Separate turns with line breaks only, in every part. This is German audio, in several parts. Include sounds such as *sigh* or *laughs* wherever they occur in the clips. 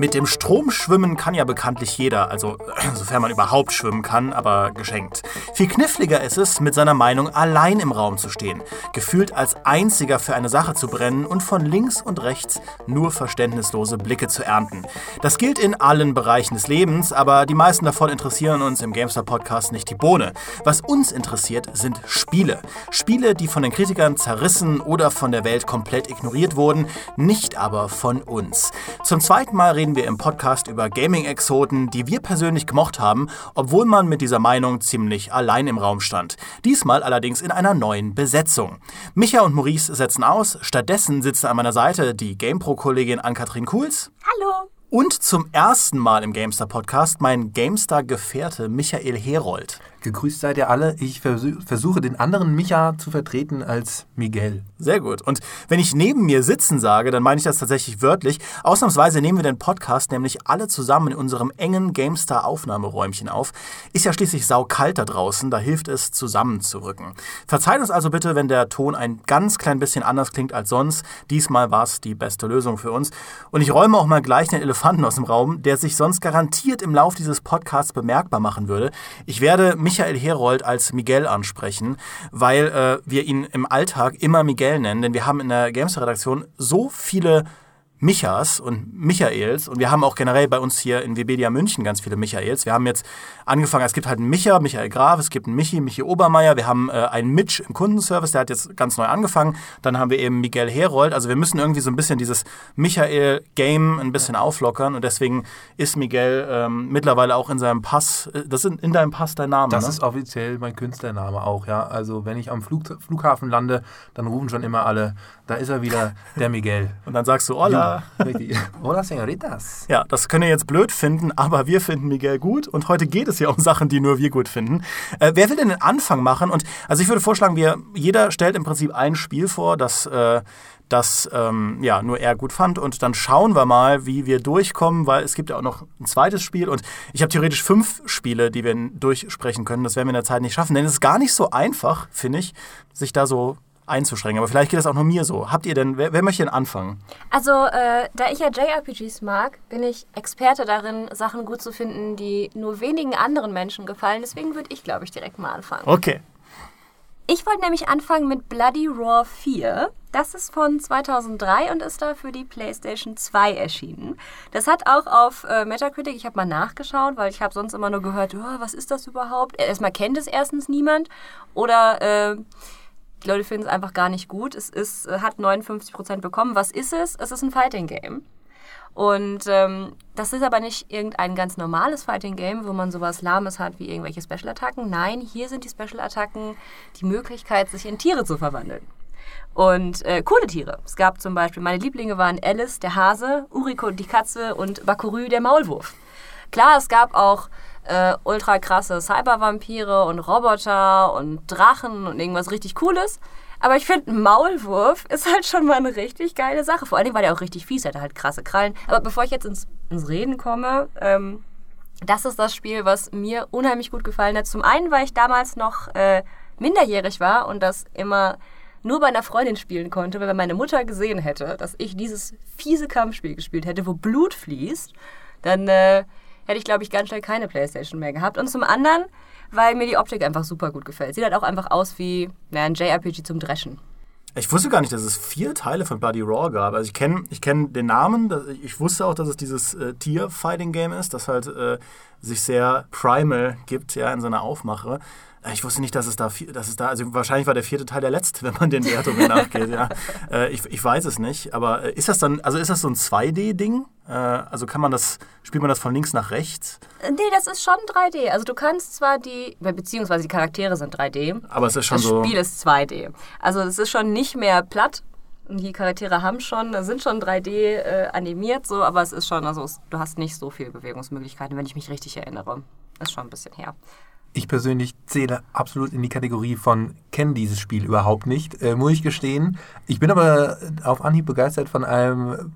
Mit dem Strom schwimmen kann ja bekanntlich jeder, also *clears throat* sofern man überhaupt schwimmen kann, aber geschenkt. Viel kniffliger ist es, mit seiner Meinung allein im Raum zu stehen, gefühlt als einziger für eine Sache zu brennen und von links und rechts nur verständnislose Blicke zu ernten. Das gilt in allen Bereichen des Lebens, aber die meisten davon interessieren uns im Gamestar Podcast nicht die Bohne. Was uns interessiert, sind Spiele. Spiele, die von den Kritikern zerrissen oder von der Welt komplett ignoriert wurden, nicht aber von uns. Zum zweiten Mal reden wir im Podcast über Gaming-Exoten, die wir persönlich gemocht haben, obwohl man mit dieser Meinung ziemlich allein im Raum stand. Diesmal allerdings in einer neuen Besetzung. Micha und Maurice setzen aus, stattdessen sitzt an meiner Seite die GamePro-Kollegin Ann-Kathrin Kuhls.
Hallo!
Und zum ersten Mal im GameStar-Podcast mein GameStar-Gefährte Michael Herold.
Gegrüßt seid ihr alle. Ich versuche den anderen Micha zu vertreten als Miguel.
Sehr gut. Und wenn ich neben mir sitzen sage, dann meine ich das tatsächlich wörtlich. Ausnahmsweise nehmen wir den Podcast nämlich alle zusammen in unserem engen GameStar-Aufnahmeräumchen auf. Ist ja schließlich saukalt da draußen, da hilft es, zusammenzurücken. Verzeiht uns also bitte, wenn der Ton ein ganz klein bisschen anders klingt als sonst. Diesmal war es die beste Lösung für uns. Und ich räume auch mal gleich den Elefanten aus dem Raum, der sich sonst garantiert im Lauf dieses Podcasts bemerkbar machen würde. Ich werde mich Michael Herold als Miguel ansprechen, weil äh, wir ihn im Alltag immer Miguel nennen, denn wir haben in der Games-Redaktion so viele Michas und Michaels und wir haben auch generell bei uns hier in Webedia München ganz viele Michaels. Wir haben jetzt angefangen, es gibt halt einen Micha, Michael Graf, es gibt einen Michi, Michi Obermeier, wir haben äh, einen Mitch im Kundenservice, der hat jetzt ganz neu angefangen. Dann haben wir eben Miguel Herold. Also wir müssen irgendwie so ein bisschen dieses Michael-Game ein bisschen auflockern und deswegen ist Miguel ähm, mittlerweile auch in seinem Pass, äh, das ist in deinem Pass dein Name,
Das
ne?
ist offiziell mein Künstlername auch, ja. Also wenn ich am Flug, Flughafen lande, dann rufen schon immer alle, da ist er wieder, der Miguel. *laughs*
Und dann sagst du, hola.
Richtig. *laughs* Hola, Senoritas.
Ja, das könnt ihr jetzt blöd finden, aber wir finden Miguel gut und heute geht es ja um Sachen, die nur wir gut finden. Äh, wer will denn den Anfang machen? Und also ich würde vorschlagen, wir jeder stellt im Prinzip ein Spiel vor, das äh, das ähm, ja nur er gut fand und dann schauen wir mal, wie wir durchkommen, weil es gibt ja auch noch ein zweites Spiel und ich habe theoretisch fünf Spiele, die wir durchsprechen können. Das werden wir in der Zeit nicht schaffen, denn es ist gar nicht so einfach, finde ich, sich da so einzuschränken. Aber vielleicht geht das auch nur mir so. Habt ihr denn, wer, wer möchte denn anfangen?
Also, äh, da ich ja JRPGs mag, bin ich Experte darin, Sachen gut zu finden, die nur wenigen anderen Menschen gefallen. Deswegen würde ich, glaube ich, direkt mal anfangen.
Okay.
Ich wollte nämlich anfangen mit Bloody Roar 4. Das ist von 2003 und ist da für die PlayStation 2 erschienen. Das hat auch auf äh, Metacritic, ich habe mal nachgeschaut, weil ich habe sonst immer nur gehört, oh, was ist das überhaupt? Erstmal kennt es erstens niemand oder äh, die Leute finden es einfach gar nicht gut. Es ist, äh, hat 59% bekommen. Was ist es? Es ist ein Fighting Game. Und ähm, das ist aber nicht irgendein ganz normales Fighting Game, wo man sowas Lahmes hat wie irgendwelche Special-Attacken. Nein, hier sind die Special-Attacken die Möglichkeit, sich in Tiere zu verwandeln. Und äh, coole Tiere. Es gab zum Beispiel, meine Lieblinge waren Alice, der Hase, Uriko, die Katze und Bakurü, der Maulwurf. Klar, es gab auch äh, ultra krasse Cybervampire und Roboter und Drachen und irgendwas richtig Cooles. Aber ich finde, Maulwurf ist halt schon mal eine richtig geile Sache. Vor Dingen war der auch richtig fies, hatte halt krasse Krallen. Aber bevor ich jetzt ins, ins Reden komme, ähm, das ist das Spiel, was mir unheimlich gut gefallen hat. Zum einen, weil ich damals noch äh, minderjährig war und das immer nur bei einer Freundin spielen konnte, weil wenn meine Mutter gesehen hätte, dass ich dieses fiese Kampfspiel gespielt hätte, wo Blut fließt, dann äh, hätte ich, glaube ich, ganz schnell keine Playstation mehr gehabt. Und zum anderen, weil mir die Optik einfach super gut gefällt. Sieht halt auch einfach aus wie na, ein JRPG zum Dreschen.
Ich wusste gar nicht, dass es vier Teile von Bloody Raw gab. Also ich kenne ich kenn den Namen, ich wusste auch, dass es dieses äh, Tier-Fighting-Game ist, das halt äh, sich sehr primal gibt, ja, in seiner Aufmache. Äh, ich wusste nicht, dass es da, dass es da, also wahrscheinlich war der vierte Teil der letzte, *laughs* wenn man den Wertungen nachgeht. Ja. *laughs* Äh, ich, ich weiß es nicht, aber äh, ist das dann, also ist das so ein 2D-Ding? Also kann man das, spielt man das von links nach rechts?
Nee, das ist schon 3D. Also du kannst zwar die, beziehungsweise die Charaktere sind 3D.
Aber es ist schon
das
so.
Das Spiel ist 2D. Also es ist schon nicht mehr platt. Die Charaktere haben schon, sind schon 3D äh, animiert, so, aber es ist schon, also es, du hast nicht so viele Bewegungsmöglichkeiten, wenn ich mich richtig erinnere. Ist schon ein bisschen her.
Ich persönlich zähle absolut in die Kategorie von kenne dieses Spiel überhaupt nicht, äh, muss ich gestehen. Ich bin aber auf Anhieb begeistert von einem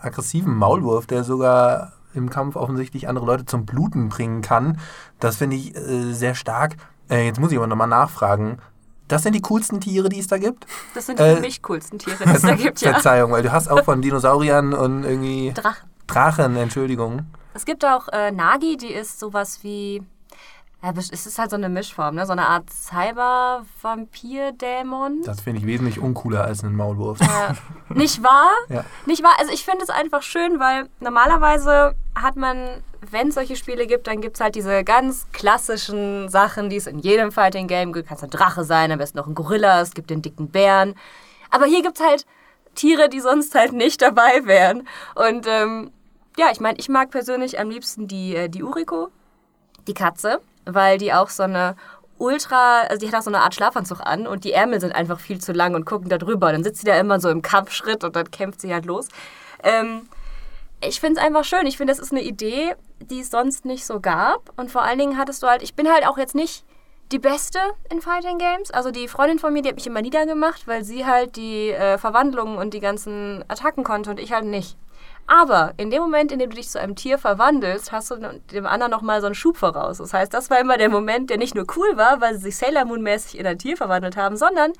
aggressiven Maulwurf, der sogar im Kampf offensichtlich andere Leute zum Bluten bringen kann. Das finde ich äh, sehr stark. Äh, jetzt muss ich aber nochmal nachfragen. Das sind die coolsten Tiere, die es da gibt?
Das sind die für mich coolsten Tiere, *laughs* die es da gibt, ja.
Verzeihung, weil du hast auch von Dinosauriern und irgendwie...
Drachen.
Drachen, Entschuldigung.
Es gibt auch äh, Nagi, die ist sowas wie. Ja, es ist halt so eine Mischform, ne? so eine Art Cyber-Vampir-Dämon.
Das finde ich wesentlich uncooler als ein Maulwurf.
Äh, nicht wahr? *laughs*
Ja.
Nicht wahr? Also ich finde es einfach schön, weil normalerweise hat man, wenn es solche Spiele gibt, dann gibt es halt diese ganz klassischen Sachen, die es in jedem Fighting Game gibt. Kannst ein Drache sein, am besten noch ein Gorilla, es gibt den dicken Bären. Aber hier gibt es halt Tiere, die sonst halt nicht dabei wären. Und ähm, ja, ich meine, ich mag persönlich am liebsten die, äh, die Uriko, die Katze, weil die auch so eine ultra, also die hat auch so eine Art Schlafanzug an und die Ärmel sind einfach viel zu lang und gucken da drüber. Dann sitzt sie da immer so im Kampfschritt und dann kämpft sie halt los. Ähm, ich finde es einfach schön. Ich finde, das ist eine Idee, die es sonst nicht so gab. Und vor allen Dingen hattest du halt, ich bin halt auch jetzt nicht die Beste in Fighting Games. Also die Freundin von mir, die hat mich immer niedergemacht, weil sie halt die äh, Verwandlungen und die ganzen Attacken konnte und ich halt nicht. Aber in dem Moment, in dem du dich zu einem Tier verwandelst, hast du dem anderen nochmal so einen Schub voraus. Das heißt, das war immer der Moment, der nicht nur cool war, weil sie sich Sailor Moon-mäßig in ein Tier verwandelt haben, sondern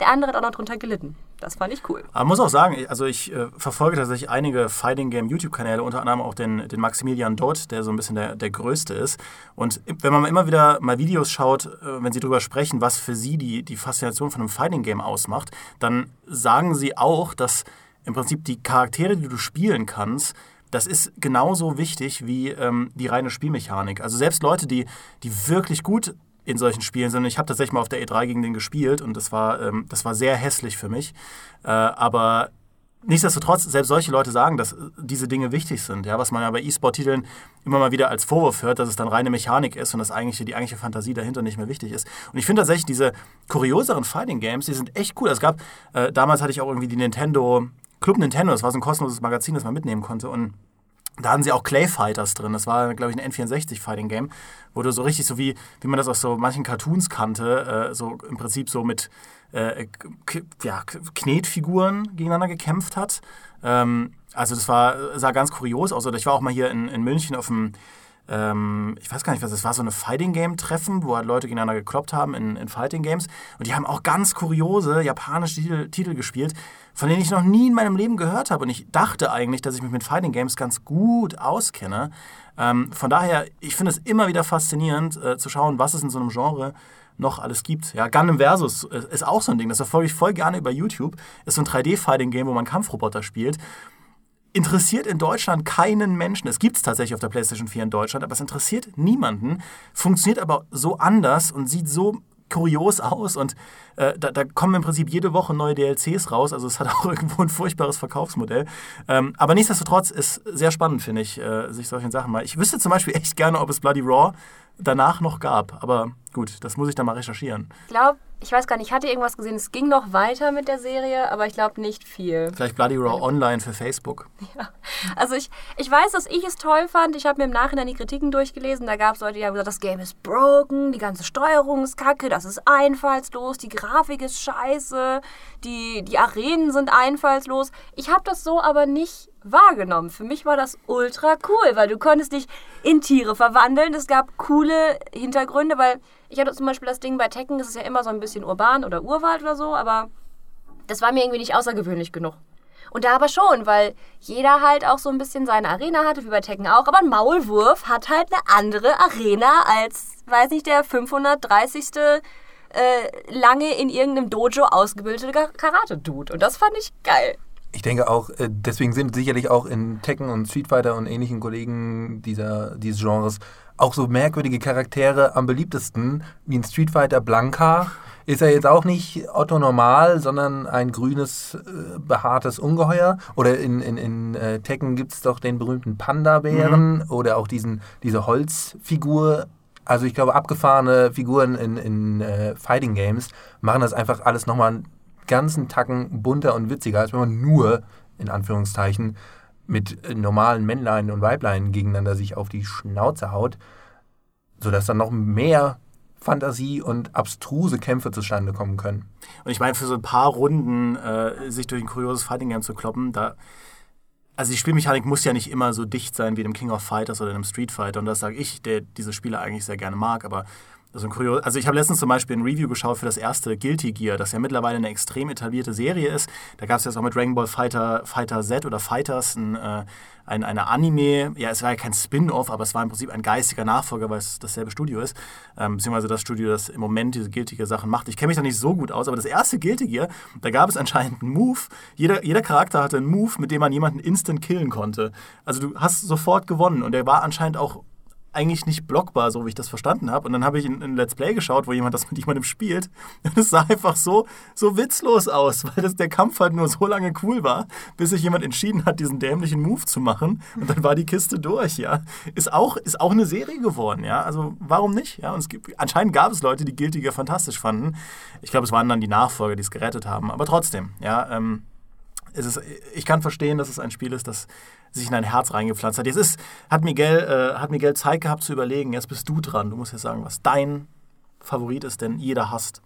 der andere hat auch noch drunter gelitten. Das fand ich cool.
Aber muss auch sagen, also ich äh, verfolge tatsächlich einige Fighting Game YouTube-Kanäle, unter anderem auch den, den Maximilian Dott, der so ein bisschen der, der größte ist. Und wenn man immer wieder mal Videos schaut, äh, wenn sie darüber sprechen, was für sie die, die Faszination von einem Fighting Game ausmacht, dann sagen sie auch, dass im Prinzip die Charaktere, die du spielen kannst, das ist genauso wichtig wie ähm, die reine Spielmechanik. Also selbst Leute, die, die wirklich gut in solchen Spielen sind, ich habe tatsächlich mal auf der E3 gegen den gespielt und das war, ähm, das war sehr hässlich für mich. Äh, aber nichtsdestotrotz, selbst solche Leute sagen, dass diese Dinge wichtig sind. Ja, was man ja bei E-Sport-Titeln immer mal wieder als Vorwurf hört, dass es dann reine Mechanik ist und dass eigentlich die eigentliche Fantasie dahinter nicht mehr wichtig ist. Und ich finde tatsächlich diese kurioseren Fighting Games, die sind echt cool. Es gab, äh, damals hatte ich auch irgendwie die Nintendo Club Nintendo, das war so ein kostenloses Magazin, das man mitnehmen konnte. Und da hatten sie auch Clay Fighters drin. Das war, glaube ich, ein N64-Fighting-Game, wo du so richtig, so wie, wie man das aus so manchen Cartoons kannte, äh, so im Prinzip so mit äh, ja, Knetfiguren gegeneinander gekämpft hat. Ähm, also das war, sah ganz kurios aus. Ich war auch mal hier in, in München auf dem ähm, ich weiß gar nicht, was das war, so eine Fighting-Game-Treffen, wo halt Leute gegeneinander gekloppt haben in, in Fighting-Games. Und die haben auch ganz kuriose japanische Titel, Titel, gespielt, von denen ich noch nie in meinem Leben gehört habe. Und ich dachte eigentlich, dass ich mich mit Fighting-Games ganz gut auskenne. Ähm, von daher, ich finde es immer wieder faszinierend äh, zu schauen, was es in so einem Genre noch alles gibt. Ja, Gundam Versus ist auch so ein Ding, das verfolge ich voll gerne über YouTube. Ist so ein 3D-Fighting-Game, wo man Kampfroboter spielt interessiert in Deutschland keinen Menschen. Es gibt es tatsächlich auf der PlayStation 4 in Deutschland, aber es interessiert niemanden. Funktioniert aber so anders und sieht so kurios aus und äh, da, da, kommen im Prinzip jede Woche neue DLCs raus. Also es hat *laughs* auch irgendwo ein furchtbares Verkaufsmodell. Ähm, aber nichtsdestotrotz ist sehr spannend, finde ich, äh, sich solchen Sachen mal. Ich wüsste zum Beispiel echt gerne, ob es Bloody Raw danach noch gab. Aber gut, das muss ich dann mal recherchieren.
Ich glaube, ich weiß gar nicht, ich hatte irgendwas gesehen, es ging noch weiter mit der Serie, aber ich glaube nicht viel.
Vielleicht Bloody Raw Online für Facebook. *laughs*
Ja, also ich, ich weiß, dass ich es toll fand. Ich habe mir im Nachhinein die Kritiken durchgelesen. Da gab es Leute, die haben gesagt, das Game ist broken, die ganze Steuerung ist kacke, das ist einfallslos, die Grafik ist scheiße, die, die Arenen sind einfallslos. Ich habe das so aber nicht wahrgenommen. Für mich war das ultra cool, weil du konntest dich in Tiere verwandeln. Es gab coole Hintergründe, weil ich hatte zum Beispiel das Ding bei Tekken, das ist ja immer so ein bisschen urban oder Urwald oder so, aber das war mir irgendwie nicht außergewöhnlich genug. Und da aber schon, weil jeder halt auch so ein bisschen seine Arena hatte, wie bei Tekken auch. Aber ein Maulwurf hat halt eine andere Arena als, weiß nicht, der 530. Äh, lange in irgendeinem Dojo ausgebildete Karate-Dude. Und das fand ich geil.
Ich denke auch, äh, deswegen sind sicherlich auch in Tekken und Street Fighter und ähnlichen Kollegen dieser, dieses Genres auch so merkwürdige Charaktere am beliebtesten, wie ein Street Fighter Blanka. Ist er jetzt auch nicht Otto Normal, sondern ein grünes, äh, behaartes Ungeheuer. Oder in, in, in äh, Tekken gibt es doch den berühmten Panda-Bären mhm. oder auch diesen, diese Holzfigur. Also ich glaube, abgefahrene Figuren in, in äh, Fighting Games machen das einfach alles nochmal ganzen Tacken bunter und witziger, als wenn man nur, in Anführungszeichen, mit normalen Männlein und Weiblein gegeneinander sich auf die Schnauze haut, sodass dann noch mehr Fantasie und abstruse Kämpfe zustande kommen können.
Und ich meine, für so ein paar Runden äh, sich durch ein kurioses Fighting Game zu kloppen, da. Also die Spielmechanik muss ja nicht immer so dicht sein wie in einem King of Fighters oder in einem Street Fighter. Und das sage ich, der diese Spiele eigentlich sehr gerne mag. Aber Also, ein kurios, also ich habe letztens zum Beispiel ein Review geschaut für das erste Guilty Gear, das ja mittlerweile eine extrem etablierte Serie ist. Da gab es jetzt auch mit Dragon Ball Fighter, Fighter Z oder Fighters ein, äh, ein, eine Anime. Ja, es war ja kein Spin-off, aber es war im Prinzip ein geistiger Nachfolger, weil es dasselbe Studio ist. Ähm, beziehungsweise das Studio, das im Moment diese Guilty Gear Sachen macht. Ich kenne mich da nicht so gut aus, aber das erste Guilty Gear, da gab es anscheinend einen Move. Jeder, jeder Charakter hatte einen Move, mit dem man jemanden instant killen konnte. Also du hast sofort gewonnen und der war anscheinend auch eigentlich nicht blockbar, so wie ich das verstanden habe. Und dann habe ich ein, ein Let's Play geschaut, wo jemand das *laughs* mit jemandem spielt. Und es sah einfach so, so witzlos aus, weil das, der Kampf halt nur so lange cool war, bis sich jemand entschieden hat, diesen dämlichen Move zu machen. Und dann war die Kiste durch, ja. Ist auch, ist auch eine Serie geworden, ja. Also warum nicht? Ja, und es gibt, anscheinend gab es Leute, die Guilty Gear fantastisch fanden. Ich glaube, es waren dann die Nachfolger, die es gerettet haben. Aber trotzdem, ja. Ähm, ist, ich kann verstehen, dass es ein Spiel ist, das sich in ein Herz reingepflanzt hat. Jetzt ist, hat, Miguel, äh, hat Miguel Zeit gehabt zu überlegen, jetzt bist du dran. Du musst jetzt sagen, was dein Favorit ist, denn jeder hasst.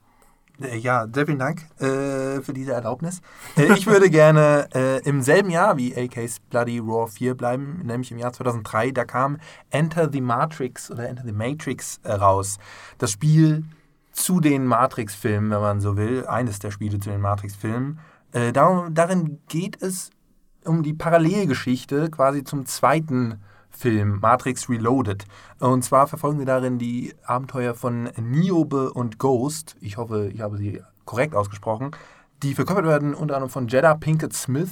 Äh, ja, sehr vielen Dank äh, für diese Erlaubnis. Äh, ich würde gerne äh, im selben Jahr wie AK's Bloody Raw 4 bleiben, nämlich im Jahr 2003. Da kam Enter the Matrix oder Enter the Matrix äh, raus. Das Spiel zu den Matrix-Filmen, wenn man so will. Eines der Spiele zu den Matrix-Filmen. Äh, darin geht es um die Parallelgeschichte quasi zum zweiten Film, Matrix Reloaded. Und zwar verfolgen wir darin die Abenteuer von Niobe und Ghost. Ich hoffe, ich habe sie korrekt ausgesprochen. Die verkörpert werden unter anderem von Jeddah Pinkett Smith,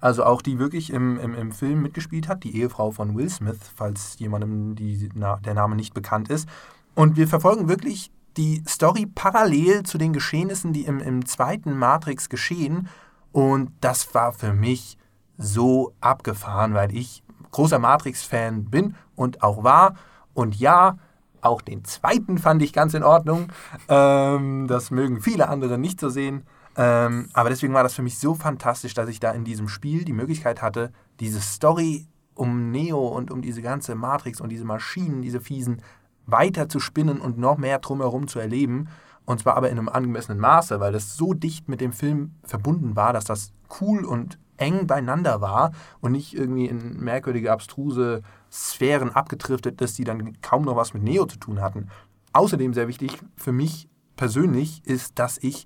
also auch die wirklich im, im, im Film mitgespielt hat, die Ehefrau von Will Smith, falls jemandem die, na, der Name nicht bekannt ist. Und wir verfolgen wirklich die Story parallel zu den Geschehnissen, die im, im zweiten Matrix geschehen. Und das war für mich so abgefahren, weil ich großer Matrix-Fan bin und auch war. Und ja, auch den zweiten fand ich ganz in Ordnung. Ähm, das mögen viele andere nicht so sehen. Ähm, aber deswegen war das für mich so fantastisch, dass ich da in diesem Spiel die Möglichkeit hatte, diese Story um Neo und um diese ganze Matrix und diese Maschinen, diese fiesen, weiter zu spinnen und noch mehr drumherum zu erleben. Und zwar aber in einem angemessenen Maße, weil das so dicht mit dem Film verbunden war, dass das cool und eng beieinander war und nicht irgendwie in merkwürdige, abstruse Sphären abgedriftet ist, die dann kaum noch was mit Neo zu tun hatten. Außerdem sehr wichtig für mich persönlich ist, dass ich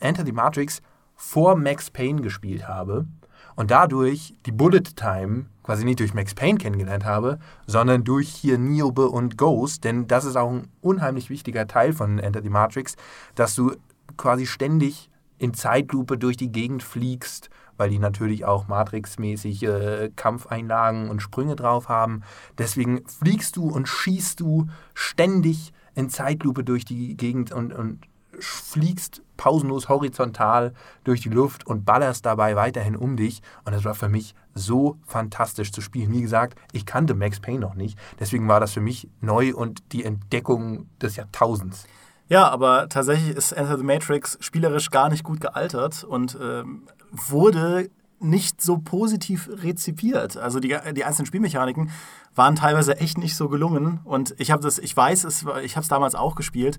Enter the Matrix vor Max Payne gespielt habe und dadurch die Bullet Time quasi nicht durch Max Payne kennengelernt habe, sondern durch hier Niobe und Ghost, denn das ist auch ein unheimlich wichtiger Teil von Enter the Matrix, dass du quasi ständig in Zeitlupe durch die Gegend fliegst weil die natürlich auch Matrix-mäßig äh, Kampfeinlagen und Sprünge drauf haben. Deswegen fliegst du und schießt du ständig in Zeitlupe durch die Gegend und, und fliegst pausenlos horizontal durch die Luft und ballerst dabei weiterhin um dich. Und das war für mich so fantastisch zu spielen. Wie gesagt, ich kannte Max Payne noch nicht. Deswegen war das für mich neu und die Entdeckung des Jahrtausends.
Ja, aber tatsächlich ist Enter the Matrix spielerisch gar nicht gut gealtert und ähm, wurde nicht so positiv rezipiert. Also die, die einzelnen Spielmechaniken waren teilweise echt nicht so gelungen. Und ich habe das, ich weiß es, ich habe es damals auch gespielt.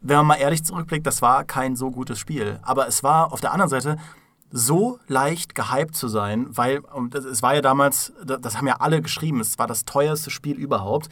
Wenn man mal ehrlich zurückblickt, das war kein so gutes Spiel. Aber es war auf der anderen Seite so leicht gehypt zu sein, weil es war ja damals, das haben ja alle geschrieben, es war das teuerste Spiel überhaupt.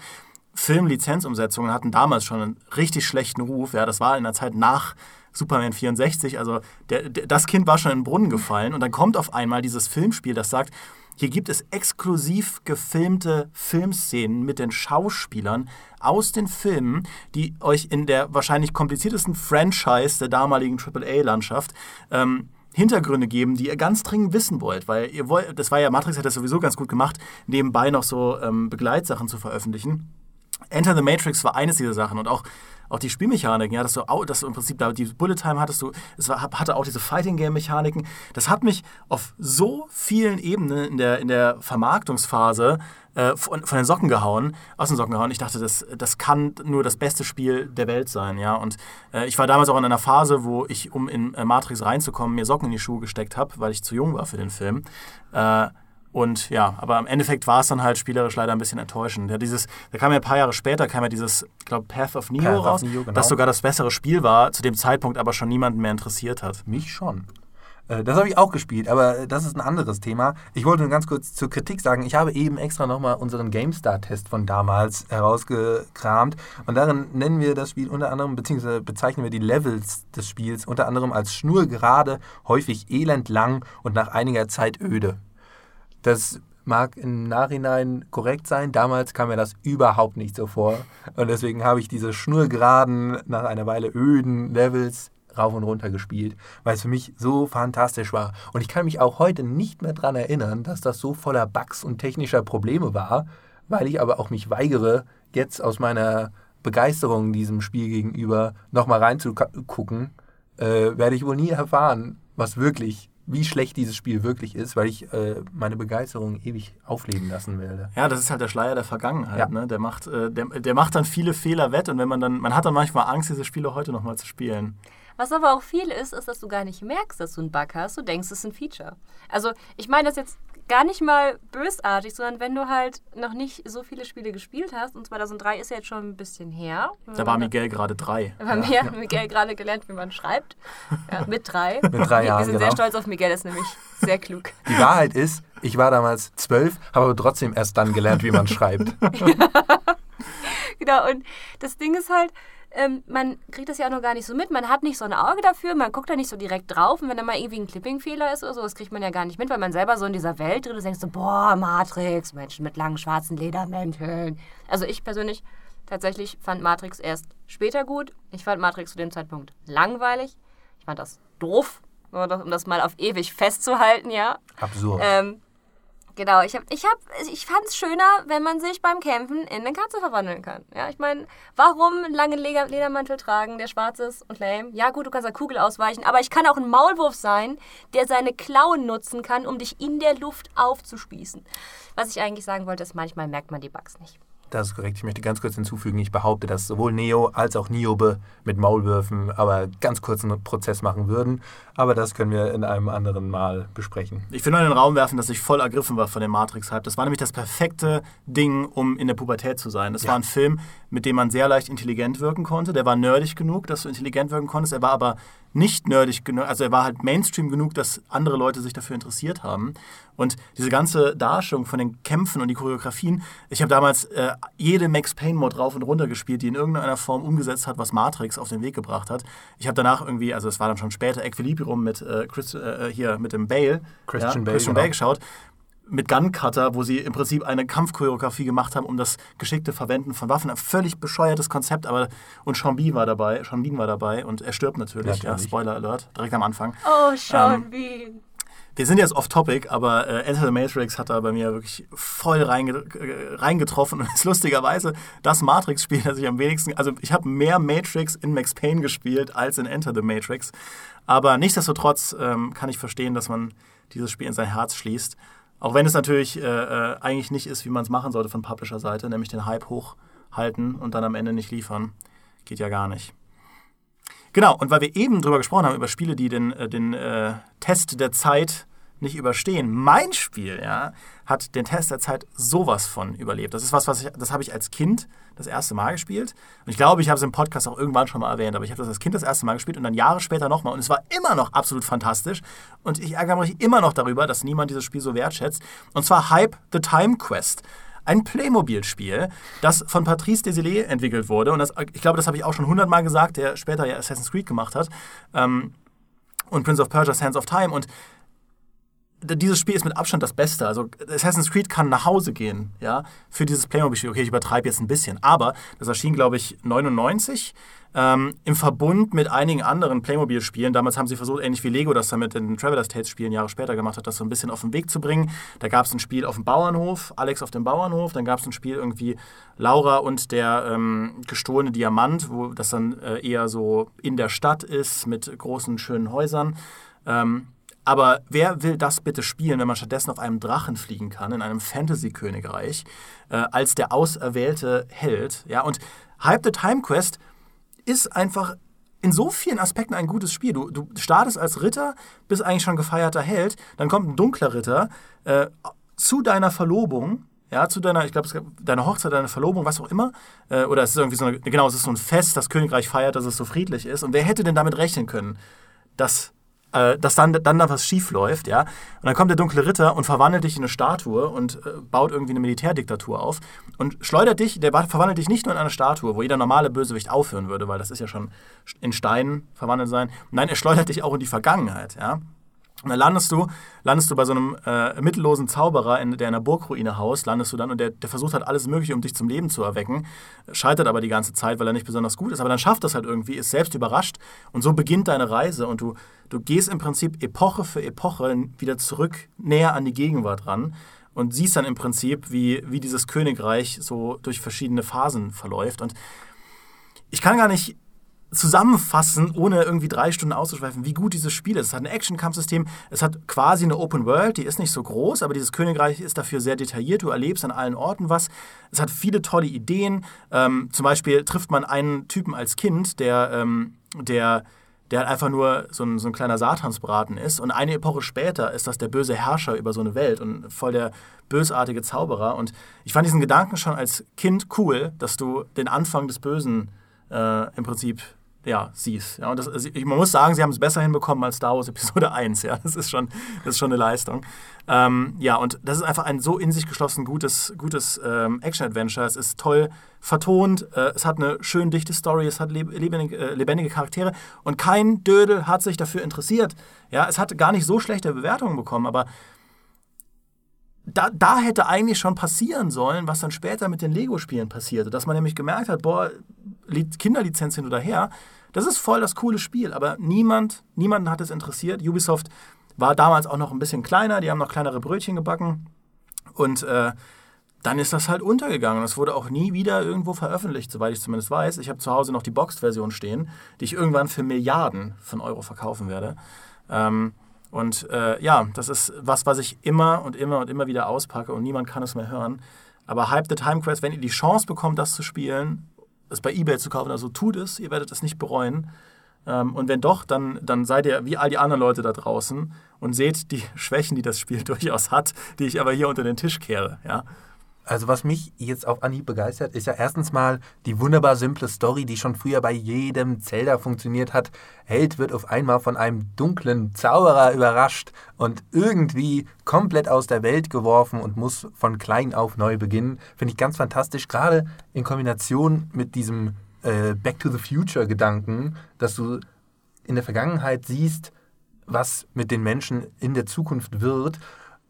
Filmlizenzumsetzungen hatten damals schon einen richtig schlechten Ruf. Ja, das war in der Zeit nach Superman 64. Also der, der, das Kind war schon in den Brunnen gefallen und dann kommt auf einmal dieses Filmspiel, das sagt, hier gibt es exklusiv gefilmte Filmszenen mit den Schauspielern aus den Filmen, die euch in der wahrscheinlich kompliziertesten Franchise der damaligen AAA-Landschaft ähm, Hintergründe geben, die ihr ganz dringend wissen wollt, weil ihr wollt, das war ja, Matrix hat das sowieso ganz gut gemacht, nebenbei noch so ähm, Begleitsachen zu veröffentlichen. Enter the Matrix war eines dieser Sachen und auch, auch die Spielmechaniken, ja, dass du, dass du im Prinzip da die Bullet Time hattest, du, es war, hatte auch diese Fighting Game Mechaniken. Das hat mich auf so vielen Ebenen in der, in der Vermarktungsphase äh, von, von, den Socken gehauen, aus den Socken gehauen. Ich dachte, das, das kann nur das beste Spiel der Welt sein, ja. Und äh, ich war damals auch in einer Phase, wo ich, um in äh, Matrix reinzukommen, mir Socken in die Schuhe gesteckt habe, weil ich zu jung war für den Film. Und ja, aber im Endeffekt war es dann halt spielerisch leider ein bisschen enttäuschend. Ja, dieses, da kam ja ein paar Jahre später, kam ja dieses, ich glaube, Path of Neo Path raus, of Neo, genau. das sogar das bessere Spiel war, zu dem Zeitpunkt aber schon niemanden mehr interessiert hat.
Mich schon. Äh, Das habe ich auch gespielt, aber das ist ein anderes Thema. Ich wollte nur ganz kurz zur Kritik sagen, ich habe eben extra nochmal unseren GameStar-Test von damals herausgekramt und darin nennen wir das Spiel unter anderem, beziehungsweise bezeichnen wir die Levels des Spiels unter anderem als schnurgerade, häufig elendlang und nach einiger Zeit öde. Das mag im Nachhinein korrekt sein, damals kam mir das überhaupt nicht so vor. Und deswegen habe ich diese schnurgeraden, nach einer Weile öden Levels rauf und runter gespielt, weil es für mich so fantastisch war. Und ich kann mich auch heute nicht mehr daran erinnern, dass das so voller Bugs und technischer Probleme war, weil ich aber auch mich weigere, jetzt aus meiner Begeisterung diesem Spiel gegenüber nochmal reinzugucken, äh, werde ich wohl nie erfahren, was wirklich, wie schlecht dieses Spiel wirklich ist, weil ich äh, meine Begeisterung ewig aufleben lassen werde.
Ja, das ist halt der Schleier der Vergangenheit.
Ja.
Ne? Der, macht, äh, der, der macht dann viele Fehler wett und wenn man dann, man hat dann manchmal Angst, diese Spiele heute nochmal zu spielen.
Was aber auch viel ist, ist, dass du gar nicht merkst, dass du einen Bug hast. Du denkst, es ist ein Feature. Also, ich meine das jetzt gar nicht mal bösartig, sondern wenn du halt noch nicht so viele Spiele gespielt hast, und 2003 ist ja jetzt schon ein bisschen her.
Da war Miguel gerade drei.
Da war mir *laughs* Miguel gerade gelernt, wie man schreibt. Ja, mit drei.
Mit drei
Wir
Jahren,
sind sehr
genau.
stolz auf Miguel, er ist nämlich sehr klug.
Die Wahrheit ist, ich war damals zwölf, habe aber trotzdem erst dann gelernt, wie man schreibt. *laughs*
Genau, und das Ding ist halt, ähm, man kriegt das ja auch noch gar nicht so mit. Man hat nicht so ein Auge dafür, man guckt da nicht so direkt drauf. Und wenn da mal irgendwie ein Clipping-Fehler ist oder so, das kriegt man ja gar nicht mit, weil man selber so in dieser Welt drin ist, denkst so, boah, Matrix, Menschen mit langen schwarzen Ledermänteln. Also ich persönlich tatsächlich fand Matrix erst später gut. Ich fand Matrix zu dem Zeitpunkt langweilig. Ich fand das doof, um das- um das mal auf ewig festzuhalten, ja.
Absurd.
Ähm, genau, ich, hab, ich, hab, ich fand es schöner, wenn man sich beim Kämpfen in eine Katze verwandeln kann. Ja, ich meine, warum langen Leder Ledermantel tragen, der schwarz ist und lame? Ja gut, du kannst der Kugel ausweichen, aber ich kann auch ein Maulwurf sein, der seine Klauen nutzen kann, um dich in der Luft aufzuspießen. Was ich eigentlich sagen wollte, ist, manchmal merkt man die Bugs nicht.
Das ist korrekt. Ich möchte ganz kurz hinzufügen, ich behaupte, dass sowohl Neo als auch Niobe mit Maulwürfen aber ganz kurzen Prozess machen würden. Aber das können wir in einem anderen Mal besprechen.
Ich will nur in den Raum werfen, dass ich voll ergriffen war von dem Matrix-Hype. Das war nämlich das perfekte Ding, um in der Pubertät zu sein. Das war ein Film, mit dem man sehr leicht intelligent wirken konnte. Der war nerdig genug, dass du intelligent wirken konntest. Er war aber nicht nerdig genug, also er war halt Mainstream genug, dass andere Leute sich dafür interessiert haben. Und diese ganze Darstellung von den Kämpfen und die Choreografien, ich habe damals äh, jede Max Payne-Mod rauf und runter gespielt, die in irgendeiner Form umgesetzt hat, was Matrix auf den Weg gebracht hat. Ich habe danach irgendwie, also es war dann schon später, Equilibrium mit äh, Chris, äh, hier mit dem Bale,
Christian
ja,
Bale,
Christian
genau.
Bale geschaut mit Gun Cutter, wo sie im Prinzip eine Kampfchoreografie gemacht haben, um das geschickte Verwenden von Waffen. Ein völlig bescheuertes Konzept, aber und Sean Bean war dabei, Sean Bean war dabei und er stirbt natürlich. Ja,
Natürlich.
Spoiler Alert, direkt am Anfang.
Oh, Sean
Ähm,
Bean.
Wir sind jetzt off Topic, aber äh, Enter the Matrix hat da bei mir wirklich voll reinge äh, reingetroffen und *laughs* ist lustigerweise das Matrix-Spiel, das ich am wenigsten, also ich habe mehr Matrix in Max Payne gespielt als in Enter the Matrix. Aber nichtsdestotrotz ähm, kann ich verstehen, dass man dieses Spiel in sein Herz schließt. Auch wenn es natürlich äh, äh, eigentlich nicht ist, wie man es machen sollte von Publisher-Seite, nämlich den Hype hochhalten und dann am Ende nicht liefern. Geht ja gar nicht. Genau, und weil wir eben drüber gesprochen haben, über Spiele, die den, äh, den äh, Test der Zeit nicht überstehen. Mein Spiel, ja, hat den Test der Zeit sowas von überlebt. Das ist was, was ich, das habe ich als Kind das erste Mal gespielt. Und ich glaube, ich habe es im Podcast auch irgendwann schon mal erwähnt, aber ich habe das als Kind das erste Mal gespielt und dann Jahre später nochmal. Und es war immer noch absolut fantastisch. Und ich ärgere mich immer noch darüber, dass niemand dieses Spiel so wertschätzt. Und zwar Hype the Time Quest. Ein Playmobil-Spiel, das von Patrice Desilets entwickelt wurde. Und das, ich glaube, das habe ich auch schon hundertmal gesagt, der später ja Assassin's Creed gemacht hat. Ähm, und Prince of Persia Sands of Time. Und dieses Spiel ist mit Abstand das Beste. Also Assassin's Creed kann nach Hause gehen, ja, für dieses Playmobil-Spiel. Okay, ich übertreibe jetzt ein bisschen, aber das erschien, glaube ich, 99 ähm, im Verbund mit einigen anderen Playmobil-Spielen. Damals haben sie versucht, ähnlich wie Lego das damit in Traveler's Tales-Spielen Jahre später gemacht hat, das so ein bisschen auf den Weg zu bringen. Da gab es ein Spiel auf dem Bauernhof, Alex auf dem Bauernhof, dann gab es ein Spiel irgendwie Laura und der ähm, gestohlene Diamant, wo das dann äh, eher so in der Stadt ist mit großen, schönen Häusern. Ähm, aber wer will das bitte spielen, wenn man stattdessen auf einem Drachen fliegen kann, in einem Fantasy-Königreich, äh, als der auserwählte Held? Ja, und Hype the Time Quest ist einfach in so vielen Aspekten ein gutes Spiel. Du, du startest als Ritter, bist eigentlich schon gefeierter Held, dann kommt ein dunkler Ritter äh, zu deiner Verlobung. Ja, zu deiner, ich glaube, deine Hochzeit, deine Verlobung, was auch immer. Äh, oder es ist irgendwie so eine, genau, es ist so ein Fest, das Königreich feiert, dass es so friedlich ist. Und wer hätte denn damit rechnen können, dass äh, dass dann, dann da was schief läuft, ja. Und dann kommt der dunkle Ritter und verwandelt dich in eine Statue und äh, baut irgendwie eine Militärdiktatur auf und schleudert dich, der verwandelt dich nicht nur in eine Statue, wo jeder normale Bösewicht aufhören würde, weil das ist ja schon in Stein verwandelt sein. Nein, er schleudert dich auch in die Vergangenheit, ja. Und dann landest du, landest du bei so einem äh, mittellosen Zauberer, in, der in einer Burgruine haust, landest du dann und der, der versucht halt alles Mögliche, um dich zum Leben zu erwecken, scheitert aber die ganze Zeit, weil er nicht besonders gut ist, aber dann schafft das halt irgendwie, ist selbst überrascht und so beginnt deine Reise und du, du gehst im Prinzip Epoche für Epoche wieder zurück, näher an die Gegenwart ran und siehst dann im Prinzip, wie, wie dieses Königreich so durch verschiedene Phasen verläuft und ich kann gar nicht zusammenfassen, ohne irgendwie drei Stunden auszuschweifen, wie gut dieses Spiel ist. Es hat ein Action-Kampfsystem, es hat quasi eine Open World, die ist nicht so groß, aber dieses Königreich ist dafür sehr detailliert. Du erlebst an allen Orten was. Es hat viele tolle Ideen. Ähm, zum Beispiel trifft man einen Typen als Kind, der, ähm, der, der einfach nur so ein, so ein kleiner Satansbraten ist. Und eine Epoche später ist das der böse Herrscher über so eine Welt und voll der bösartige Zauberer. Und ich fand diesen Gedanken schon als Kind cool, dass du den Anfang des Bösen äh, im Prinzip ja, siehst. Ja, und das, also man muss sagen, sie haben es besser hinbekommen als Star Wars Episode *laughs* 1. Ja, das ist schon, das ist schon eine Leistung. Ähm, ja, und das ist einfach ein so in sich geschlossen gutes, gutes ähm, Action-Adventure. Es ist toll vertont, äh, es hat eine schön dichte Story, es hat lebendige, äh, lebendige Charaktere und kein Dödel hat sich dafür interessiert. Ja, es hat gar nicht so schlechte Bewertungen bekommen, aber da, da hätte eigentlich schon passieren sollen, was dann später mit den Lego-Spielen passierte. Dass man nämlich gemerkt hat, boah, Kinderlizenz hin oder her, das ist voll das coole Spiel. Aber niemand, niemanden hat es interessiert. Ubisoft war damals auch noch ein bisschen kleiner, die haben noch kleinere Brötchen gebacken. Und äh, dann ist das halt untergegangen. Es wurde auch nie wieder irgendwo veröffentlicht, soweit ich zumindest weiß. Ich habe zu Hause noch die Boxed-Version stehen, die ich irgendwann für Milliarden von Euro verkaufen werde. Ähm, und äh, ja, das ist was, was ich immer und immer und immer wieder auspacke und niemand kann es mehr hören. Aber Hype the Time Quest, wenn ihr die Chance bekommt, das zu spielen, es bei eBay zu kaufen, also tut es, ihr werdet es nicht bereuen. Ähm, und wenn doch, dann, dann seid ihr wie all die anderen Leute da draußen und seht die *laughs* Schwächen, die das Spiel *laughs* durchaus hat, die ich aber hier unter den Tisch kehre. Ja?
Also was mich jetzt auf Anhieb begeistert, ist ja erstens mal die wunderbar simple Story, die schon früher bei jedem Zelda funktioniert hat. Held wird auf einmal von einem dunklen Zauberer überrascht und irgendwie komplett aus der Welt geworfen und muss von klein auf neu beginnen. Finde ich ganz fantastisch, gerade in Kombination mit diesem äh, Back to the Future Gedanken, dass du in der Vergangenheit siehst, was mit den Menschen in der Zukunft wird.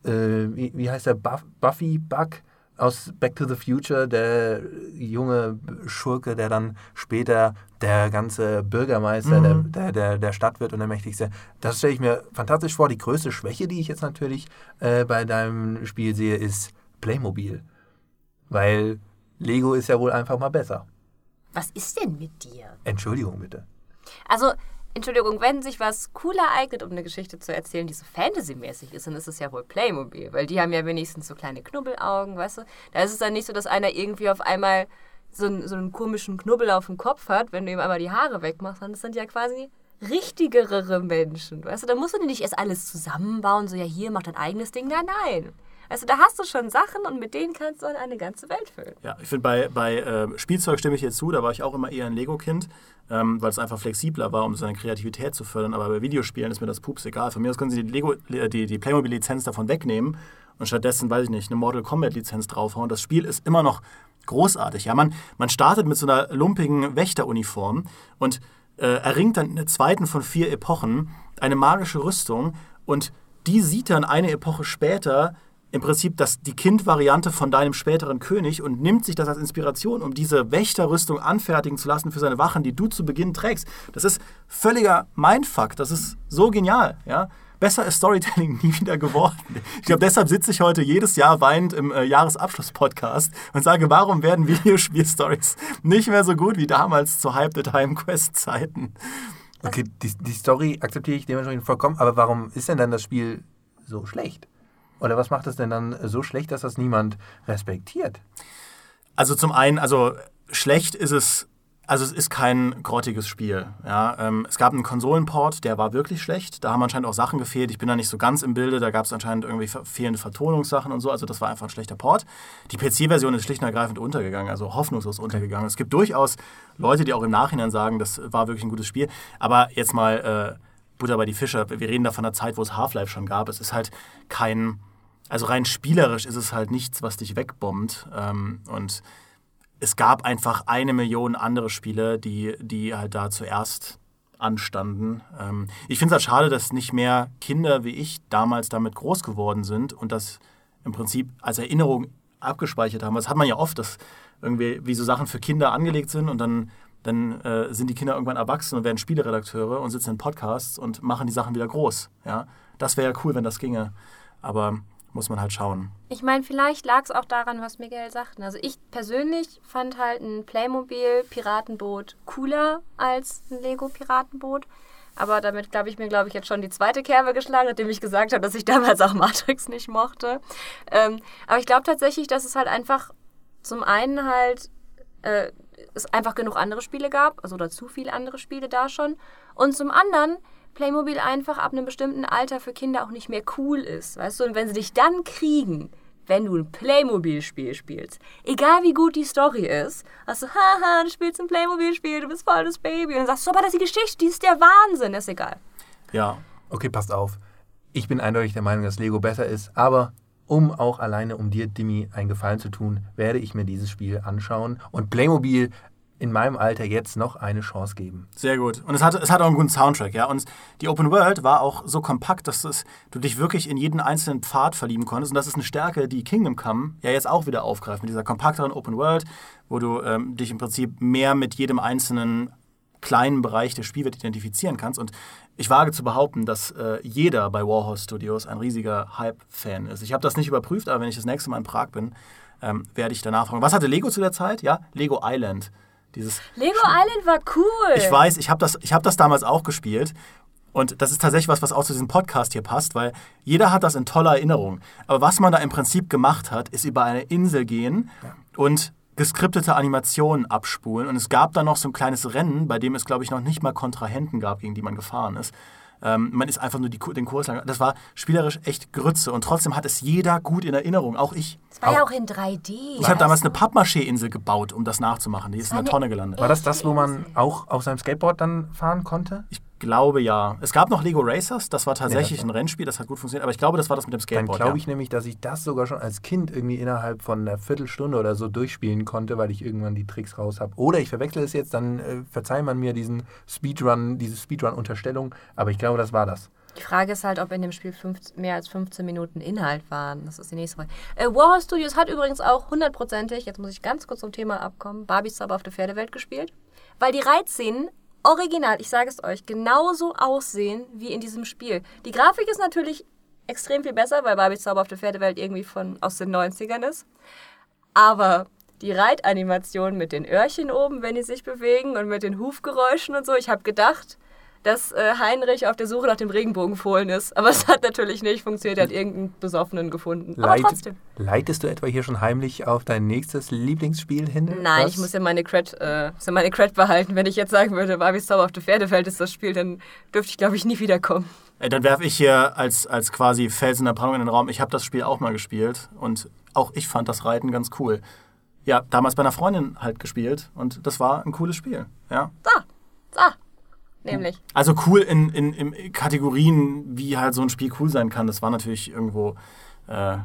Äh, wie, wie heißt der Buff, Buffy Buck? Aus Back to the Future, der junge Schurke, der dann später der ganze Bürgermeister mhm. der, der, der Stadt wird und der mächtigste. Das stelle ich mir fantastisch vor. Die größte Schwäche, die ich jetzt natürlich äh, bei deinem Spiel sehe, ist Playmobil. Weil Lego ist ja wohl einfach mal besser.
Was ist denn mit dir?
Entschuldigung bitte.
Also Entschuldigung, wenn sich was cooler eignet, um eine Geschichte zu erzählen, die so Fantasy-mäßig ist, dann ist es ja wohl Playmobil. Weil die haben ja wenigstens so kleine Knubbelaugen, weißt du? Da ist es dann nicht so, dass einer irgendwie auf einmal so einen, so einen komischen Knubbel auf dem Kopf hat, wenn du ihm einmal die Haare wegmachst. Dann sind ja quasi richtigere Menschen, weißt du? Da musst du nicht erst alles zusammenbauen, so ja, hier, mach dein eigenes Ding. Nein, nein. Also da hast du schon Sachen und mit denen kannst du dann eine ganze Welt füllen.
Ja, ich finde, bei, bei äh, Spielzeug stimme ich jetzt zu, da war ich auch immer eher ein Lego-Kind, ähm, weil es einfach flexibler war, um seine Kreativität zu fördern. Aber bei Videospielen ist mir das Pups egal. Von mir aus können sie die, Lego, äh, die, die Playmobil-Lizenz davon wegnehmen und stattdessen, weiß ich nicht, eine Mortal Kombat-Lizenz draufhauen. Das Spiel ist immer noch großartig. Ja, man, man startet mit so einer lumpigen Wächteruniform und äh, erringt dann in der zweiten von vier Epochen eine magische Rüstung und die sieht dann eine Epoche später im Prinzip das, die Kind-Variante von deinem späteren König und nimmt sich das als Inspiration, um diese Wächterrüstung anfertigen zu lassen für seine Wachen, die du zu Beginn trägst. Das ist völliger Mindfuck. Das ist so genial. Ja? Besser ist Storytelling *laughs* nie wieder geworden. Ich glaube, deshalb sitze ich heute jedes Jahr weinend im äh, Jahresabschluss-Podcast und sage, warum werden Videospiel-Stories *laughs* nicht mehr so gut wie damals zu Hype the Time Quest-Zeiten?
Okay, die, die Story akzeptiere ich dementsprechend vollkommen, aber warum ist denn dann das Spiel so schlecht? Oder was macht es denn dann so schlecht, dass das niemand respektiert?
Also zum einen, also schlecht ist es, also es ist kein grottiges Spiel. Ja, ähm, es gab einen Konsolenport, der war wirklich schlecht. Da haben anscheinend auch Sachen gefehlt. Ich bin da nicht so ganz im Bilde. Da gab es anscheinend irgendwie fehlende Vertonungssachen und so. Also das war einfach ein schlechter Port. Die PC-Version ist schlicht und ergreifend untergegangen, also hoffnungslos untergegangen. Es gibt durchaus Leute, die auch im Nachhinein sagen, das war wirklich ein gutes Spiel. Aber jetzt mal... Äh, Butter bei die Fische. Wir reden da von einer Zeit, wo es Half-Life schon gab. Es ist halt kein, also rein spielerisch ist es halt nichts, was dich wegbombt. Ähm, und es gab einfach eine Million andere Spiele, die, die halt da zuerst anstanden. Ähm, ich finde es halt schade, dass nicht mehr Kinder wie ich damals damit groß geworden sind und das im Prinzip als Erinnerung abgespeichert haben. Das hat man ja oft, dass irgendwie wie so Sachen für Kinder angelegt sind und dann, dann äh, sind die Kinder irgendwann erwachsen und werden Spieleredakteure und sitzen in Podcasts und machen die Sachen wieder groß. Ja? Das wäre ja cool, wenn das ginge. Aber muss man halt schauen.
Ich meine, vielleicht lag es auch daran, was Miguel sagte. Also ich persönlich fand halt ein Playmobil-Piratenboot cooler als ein Lego-Piratenboot. Aber damit, glaube ich, mir, glaube ich, jetzt schon die zweite Kerbe geschlagen, nachdem ich gesagt habe, dass ich damals auch Matrix nicht mochte. Ähm, aber ich glaube tatsächlich, dass es halt einfach zum einen halt äh, es einfach genug andere Spiele gab, also oder zu viele andere Spiele da schon. Und zum anderen Playmobil einfach ab einem bestimmten Alter für Kinder auch nicht mehr cool ist. Weißt du, und wenn sie dich dann kriegen, wenn du ein Playmobil-Spiel spielst, egal wie gut die Story ist, hast du, haha, du spielst ein Playmobil-Spiel, du bist voll das Baby. Und dann sagst du, aber das ist die Geschichte, die ist der Wahnsinn, ist egal.
Ja.
Okay, passt auf. Ich bin eindeutig der Meinung, dass Lego besser ist, aber um auch alleine um dir, Dimi, einen Gefallen zu tun, werde ich mir dieses Spiel anschauen. Und Playmobil in meinem Alter jetzt noch eine Chance geben.
Sehr gut. Und es hat, es hat auch einen guten Soundtrack, ja. Und die Open World war auch so kompakt, dass es, du dich wirklich in jeden einzelnen Pfad verlieben konntest. Und das ist eine Stärke, die Kingdom Come ja jetzt auch wieder aufgreift, mit dieser kompakteren Open World, wo du ähm, dich im Prinzip mehr mit jedem einzelnen kleinen Bereich der Spielwelt identifizieren kannst. Und ich wage zu behaupten, dass äh, jeder bei Warhorse Studios ein riesiger Hype-Fan ist. Ich habe das nicht überprüft, aber wenn ich das nächste Mal in Prag bin, ähm, werde ich danach fragen. Was hatte Lego zu der Zeit? Ja, Lego Island. Dieses
Lego Island war cool.
Ich weiß, ich habe das, hab das damals auch gespielt. Und das ist tatsächlich was, was auch zu diesem Podcast hier passt, weil jeder hat das in toller Erinnerung. Aber was man da im Prinzip gemacht hat, ist über eine Insel gehen und geskriptete Animationen abspulen. Und es gab da noch so ein kleines Rennen, bei dem es, glaube ich, noch nicht mal Kontrahenten gab, gegen die man gefahren ist. Ähm, man ist einfach nur die, den Kurs lang. Das war spielerisch echt Grütze und trotzdem hat es jeder gut in Erinnerung, auch ich.
Es war ja auch in 3D.
Ich habe damals eine Pappmaché-Insel gebaut, um das nachzumachen. Die ist in der Tonne gelandet.
War das das, wo man auch auf seinem Skateboard dann fahren konnte?
Ich glaube ja. Es gab noch Lego Racers, das war tatsächlich ja, das ein Rennspiel, das hat gut funktioniert, aber ich glaube, das war das mit dem Skateboard.
Dann glaube ich ja. nämlich, dass ich das sogar schon als Kind irgendwie innerhalb von einer Viertelstunde oder so durchspielen konnte, weil ich irgendwann die Tricks raus habe. Oder ich verwechsel es jetzt, dann äh, verzeiht man mir diesen Speedrun, diese Speedrun-Unterstellung, aber ich glaube, das war das.
Die Frage ist halt, ob in dem Spiel 15, mehr als 15 Minuten Inhalt waren. Das ist die nächste Frage. Äh, Warhol Studios hat übrigens auch hundertprozentig, jetzt muss ich ganz kurz zum Thema abkommen, Barbies Zauber auf der Pferdewelt gespielt. Weil die Reitszenen original, ich sage es euch, genauso aussehen wie in diesem Spiel. Die Grafik ist natürlich extrem viel besser, weil Barbies Zauber auf der Pferdewelt irgendwie von, aus den 90ern ist. Aber die Reitanimation mit den Öhrchen oben, wenn die sich bewegen und mit den Hufgeräuschen und so, ich habe gedacht, dass äh, Heinrich auf der Suche nach dem Regenbogenfohlen ist. Aber es hat natürlich nicht funktioniert. Er hat irgendeinen Besoffenen gefunden.
Leit,
Aber trotzdem.
Leitest du etwa hier schon heimlich auf dein nächstes Lieblingsspiel hin?
Nein, Was? ich muss ja meine Cred, äh, ja meine Cred behalten. Wenn ich jetzt sagen würde, Barbies Zauber auf der Pferdefeld ist das Spiel, dann dürfte ich, glaube ich, nie wiederkommen.
Dann werfe ich hier als, als quasi Felsen der Brandung in den Raum. Ich habe das Spiel auch mal gespielt und auch ich fand das Reiten ganz cool. Ja, damals bei einer Freundin halt gespielt und das war ein cooles Spiel. Ja.
Da, da. Nämlich.
Also cool in, in, in Kategorien, wie halt so ein Spiel cool sein kann. Das war natürlich irgendwo. Äh,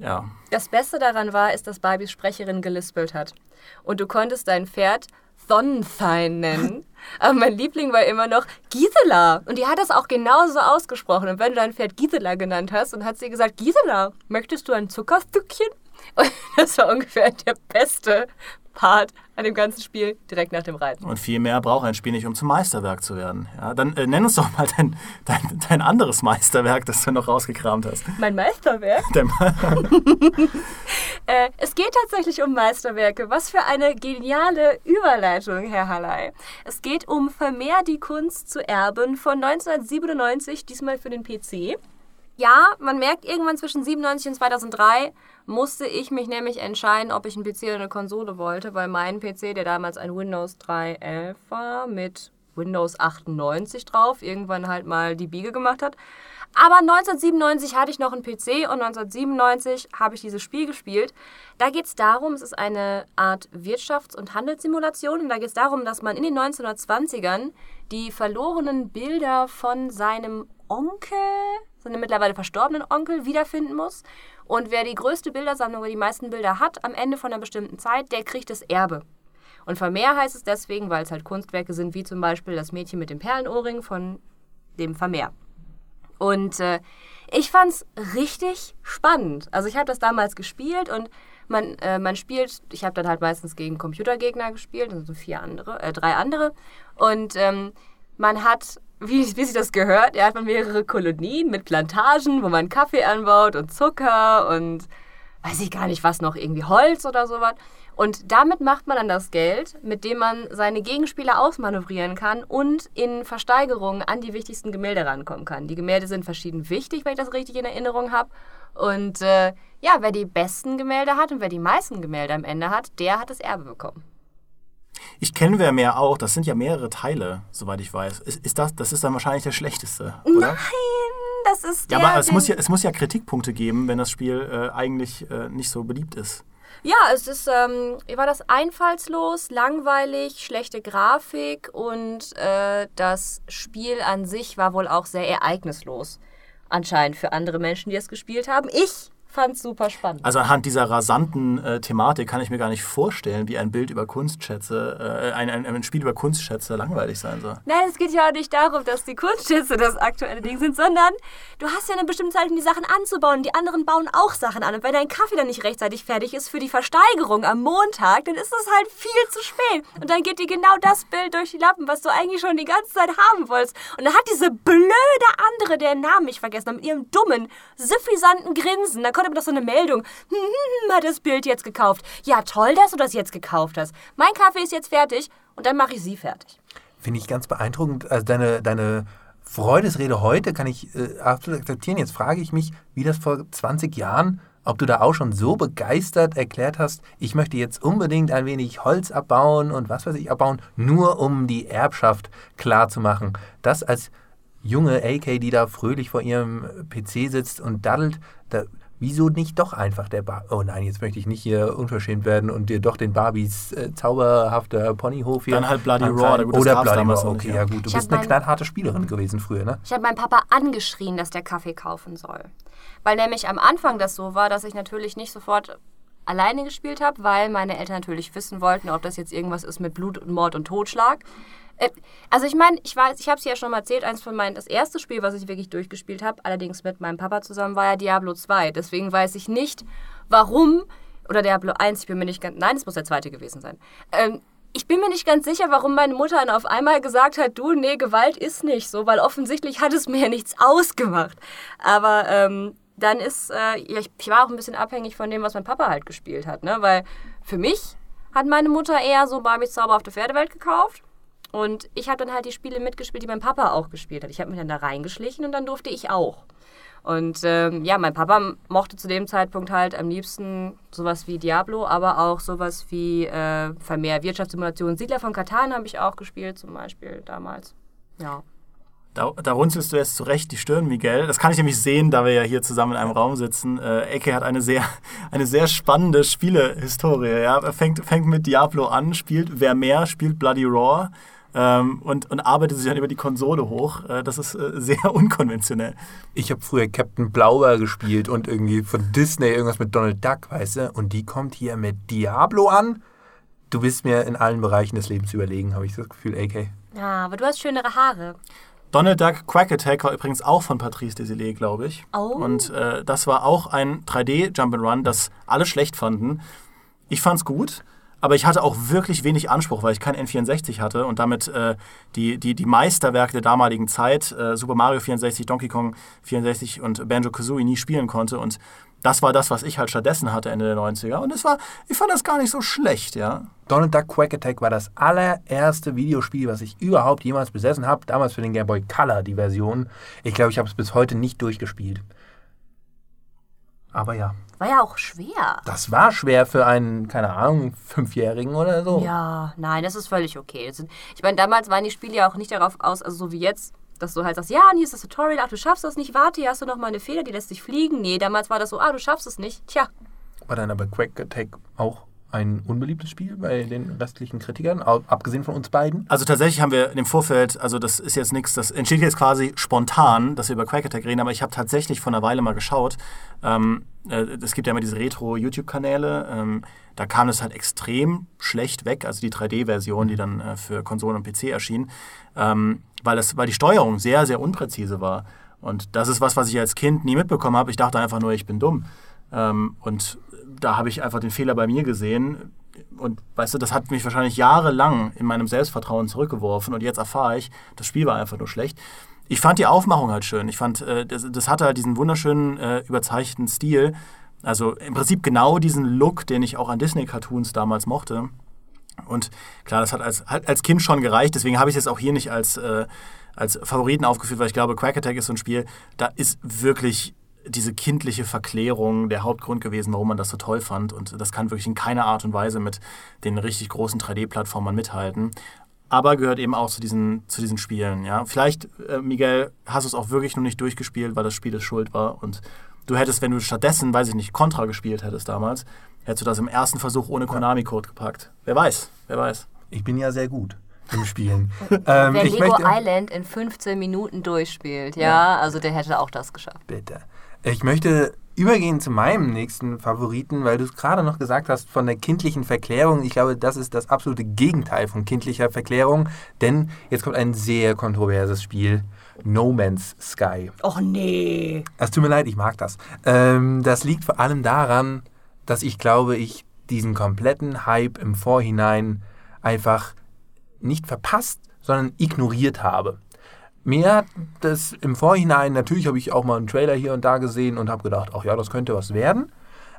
ja.
Das Beste daran war, ist, dass Barbies Sprecherin gelispelt hat. Und du konntest dein Pferd Thonthein nennen. *laughs* Aber mein Liebling war immer noch Gisela. Und die hat das auch genauso ausgesprochen. Und wenn du dein Pferd Gisela genannt hast, und hat sie gesagt, Gisela, möchtest du ein Zuckerstückchen? *laughs* Und das war ungefähr der beste Part an dem ganzen Spiel direkt nach dem Reiten.
Und viel mehr braucht ein Spiel nicht, um zum Meisterwerk zu werden. Ja, dann äh, nenn uns doch mal dein, dein, dein, anderes Meisterwerk, das du noch rausgekramt hast.
Mein Meisterwerk? *laughs* äh, es geht tatsächlich um Meisterwerke. Was für eine geniale Überleitung, Herr Halley. Es geht um Vermehr die Kunst zu erben von 1997, diesmal für den PC. Ja, man merkt irgendwann zwischen 97 und 2003 musste ich mich nämlich entscheiden, ob ich einen PC oder eine Konsole wollte, weil mein PC, der damals ein Windows 3.11 war, mit Windows 98 drauf, irgendwann halt mal die Biege gemacht hat. Aber 1997 hatte ich noch einen PC und 1997 habe ich dieses Spiel gespielt. Da geht es darum, es ist eine Art Wirtschafts- und Handelssimulation und da geht es darum, dass man in den 1920ern die verlorenen Bilder von seinem Onkel, seinem mittlerweile verstorbenen Onkel, wiederfinden muss. Und wer die größte Bildersammlung oder die meisten Bilder hat, am Ende von einer bestimmten Zeit, der kriegt das Erbe. Und Vermeer heißt es deswegen, weil es halt Kunstwerke sind, wie zum Beispiel das Mädchen mit dem Perlenohrring von dem Vermeer. Und äh, ich fand's richtig spannend. Also ich habe das damals gespielt und man, äh, man spielt, ich habe dann halt meistens gegen Computergegner gespielt, also vier andere, äh, drei andere. Und ähm, man hat, wie, wie sich das gehört, er hat man mehrere Kolonien mit Plantagen, wo man Kaffee anbaut und Zucker und weiß ich gar nicht was noch, irgendwie Holz oder sowas. Und damit macht man dann das Geld, mit dem man seine Gegenspieler ausmanövrieren kann und in Versteigerungen an die wichtigsten Gemälde rankommen kann. Die Gemälde sind verschieden wichtig, wenn ich das richtig in Erinnerung habe. Und äh, ja, wer die besten Gemälde hat und wer die meisten Gemälde am Ende hat, der hat das Erbe bekommen.
Ich kenne wer mehr auch. Das sind ja mehrere Teile, soweit ich weiß. Ist, ist das, das ist dann wahrscheinlich der schlechteste, oder?
Nein, das ist
Ja,
der,
aber es muss ja, es muss ja Kritikpunkte geben, wenn das Spiel äh, eigentlich äh, nicht so beliebt ist.
Ja, es ist, ähm, war das einfallslos, langweilig, schlechte Grafik und äh, das Spiel an sich war wohl auch sehr ereignislos. Anscheinend für andere Menschen, die es gespielt haben. Ich fand's super spannend.
Also anhand dieser rasanten äh, Thematik kann ich mir gar nicht vorstellen, wie ein Bild über Kunstschätze, äh, ein, ein, ein Spiel über Kunstschätze langweilig sein soll.
Nein, es geht ja auch nicht darum, dass die Kunstschätze das aktuelle Ding sind, sondern du hast ja eine bestimmte Zeit, um die Sachen anzubauen. Die anderen bauen auch Sachen an. Und wenn dein Kaffee dann nicht rechtzeitig fertig ist für die Versteigerung am Montag, dann ist es halt viel zu spät. Und dann geht dir genau das Bild durch die Lappen, was du eigentlich schon die ganze Zeit haben wolltest. Und dann hat diese blöde andere, deren Namen ich vergessen habe, mit ihrem dummen, suffisanten Grinsen, da kommt aber doch so eine Meldung. Hm, hm, hm, hat das Bild jetzt gekauft. Ja, toll, dass du das jetzt gekauft hast. Mein Kaffee ist jetzt fertig und dann mache ich sie fertig.
Finde ich ganz beeindruckend. Also deine, deine Freudesrede heute kann ich äh, absolut akzeptieren. Jetzt frage ich mich, wie das vor 20 Jahren, ob du da auch schon so begeistert erklärt hast, ich möchte jetzt unbedingt ein wenig Holz abbauen und was weiß ich abbauen, nur um die Erbschaft klar zu machen. Das als junge AK, die da fröhlich vor ihrem PC sitzt und daddelt, da, wieso nicht doch einfach der Bar... Oh nein, jetzt möchte ich nicht hier unverschämt werden und dir doch den Barbies äh, zauberhafter Ponyhof hier...
Dann halt Bloody
ankreiden.
Raw, oder gut, das
Oder Bloody Raw,
nicht,
okay,
ja.
ja gut. Du
Ich
bist eine knallharte Spielerin gewesen früher, ne?
Ich habe meinen Papa angeschrien, dass der Kaffee kaufen soll. Weil nämlich am Anfang das so war, dass ich natürlich nicht sofort alleine gespielt habe, weil meine Eltern natürlich wissen wollten, ob das jetzt irgendwas ist mit Blut und Mord und Totschlag. Äh, Also ich meine, ich weiß, ich habe es ja schon mal erzählt, eins von meinen, das erste Spiel, was ich wirklich durchgespielt habe, allerdings mit meinem Papa zusammen, war ja Diablo 2. Deswegen weiß ich nicht, warum, oder Diablo 1, ich bin mir nicht ganz, nein, es muss der zweite gewesen sein. Ähm, ich bin mir nicht ganz sicher, warum meine Mutter dann auf einmal gesagt hat, du, nee, Gewalt ist nicht so, weil offensichtlich hat es mir ja nichts ausgemacht. Aber ähm, dann ist, äh, ja, ich, ich war auch ein bisschen abhängig von dem, was mein Papa halt gespielt hat, ne? Weil für mich hat meine Mutter eher so Barbies zauberhafte Pferdewelt gekauft. Und ich habe dann halt die Spiele mitgespielt, die mein Papa auch gespielt hat. Ich habe mich dann da reingeschlichen und dann durfte ich auch. Und ähm, ja, mein Papa mochte zu dem Zeitpunkt halt am liebsten sowas wie Diablo, aber auch sowas wie äh, Vermehr Wirtschaftssimulation. Siedler von Katan habe ich auch gespielt, zum Beispiel damals. Ja.
Da, da runzelst du jetzt zurecht die Stirn, Miguel. Das kann ich nämlich sehen, da wir ja hier zusammen in einem Raum sitzen. Äh, Ecke hat eine sehr, *laughs* eine sehr spannende Spielehistorie. Ja? Er fängt, fängt mit Diablo an, spielt Wer mehr, spielt Bloody Raw ähm, und, und arbeitet sich dann über die Konsole hoch. Äh, das ist äh, sehr *laughs* unkonventionell.
Ich habe früher Captain Blauber gespielt und irgendwie von Disney irgendwas mit Donald Duck, weißt du? Und die kommt hier mit Diablo an. Du bist mir in allen Bereichen des Lebens überlegen, habe ich das Gefühl, AK.
Ja, aber du hast schönere Haare.
Donald Duck Quack Attack war übrigens auch von Patrice Desilets, glaube ich.
Oh.
Und äh, das war auch ein 3D-Jump'n'Run, das alle schlecht fanden. Ich fand's gut, aber ich hatte auch wirklich wenig Anspruch, weil ich kein N64 hatte und damit äh, die, die, die Meisterwerke der damaligen Zeit, äh, Super Mario 64, Donkey Kong 64 und Banjo-Kazooie nie spielen konnte. Und das war das, was ich halt stattdessen hatte Ende der 90er. Und es war, ich fand das gar nicht so schlecht, ja.
Donald Duck Quack Attack war das allererste Videospiel, was ich überhaupt jemals besessen habe. Damals für den Game Boy Color, die Version. Ich glaube, ich habe es bis heute nicht durchgespielt. Aber ja,
War ja auch schwer.
das war schwer für einen, keine Ahnung, Fünfjährigen oder so.
Ja, nein, das ist völlig okay. Sind, ich meine, damals waren die Spiele ja auch nicht darauf aus, also so wie jetzt, dass du halt sagst, ja, und hier ist das Tutorial, ach, du schaffst das nicht, warte, hier hast du noch mal eine Feder, die lässt dich fliegen. Nee, damals war das so, ah, du schaffst es nicht. Tja,
War dann aber Quack Attack auch ein unbeliebtes Spiel bei den restlichen Kritikern, abgesehen von uns beiden?
Also tatsächlich haben wir dem Vorfeld, also das ist jetzt nichts, das entsteht jetzt quasi spontan, dass wir über Quake Attack reden, aber ich habe tatsächlich vor einer Weile mal geschaut. Ähm, äh, es gibt ja immer diese Retro-YouTube-Kanäle, ähm, da kam es halt extrem schlecht weg, also die 3D-Version, die dann äh, für Konsolen und PC erschien, ähm, weil, das, weil die Steuerung sehr, sehr unpräzise war. Und das ist was, was ich als Kind nie mitbekommen habe. Ich dachte einfach nur, ich bin dumm. Ähm, und da habe ich einfach den Fehler bei mir gesehen. Und weißt du, das hat mich wahrscheinlich jahrelang in meinem Selbstvertrauen zurückgeworfen. Und jetzt erfahre ich, das Spiel war einfach nur schlecht. Ich fand die Aufmachung halt schön. Ich fand, äh, das, das hatte halt diesen wunderschönen, äh, überzeichneten Stil. Also im Prinzip genau diesen Look, den ich auch an Disney-Cartoons damals mochte. Und klar, das hat als, als Kind schon gereicht. Deswegen habe ich es jetzt auch hier nicht als, äh, als Favoriten aufgeführt, weil ich glaube, Quack Attack ist so ein Spiel, da ist wirklich diese kindliche Verklärung der Hauptgrund gewesen, warum man das so toll fand. Und das kann wirklich in keiner Art und Weise mit den richtig großen 3D-Plattformen mithalten. Aber gehört eben auch zu diesen, zu diesen Spielen. Ja? Vielleicht, äh, Miguel, hast du es auch wirklich nur nicht durchgespielt, weil das Spiel es schuld war. Und du hättest, wenn du stattdessen, weiß ich nicht, Contra gespielt hättest damals, hättest du das im ersten Versuch ohne Konami-Code gepackt. Wer weiß, wer weiß.
Ich bin ja sehr gut im Spielen. *laughs* ähm,
Wer
ich
Lego
möchte,
Island in 15 Minuten durchspielt, ja, also der hätte auch das geschafft.
Bitte. Ich möchte übergehen zu meinem nächsten Favoriten, weil du es gerade noch gesagt hast von der kindlichen Verklärung. Ich glaube, das ist das absolute Gegenteil von kindlicher Verklärung, denn jetzt kommt ein sehr kontroverses Spiel. No Man's Sky.
Och nee.
Es tut mir leid, ich mag das. Ähm, das liegt vor allem daran, dass ich glaube, ich diesen kompletten Hype im Vorhinein einfach nicht verpasst, sondern ignoriert habe. Mir hat das im Vorhinein, natürlich habe ich auch mal einen Trailer hier und da gesehen und habe gedacht, ach ja, das könnte was werden.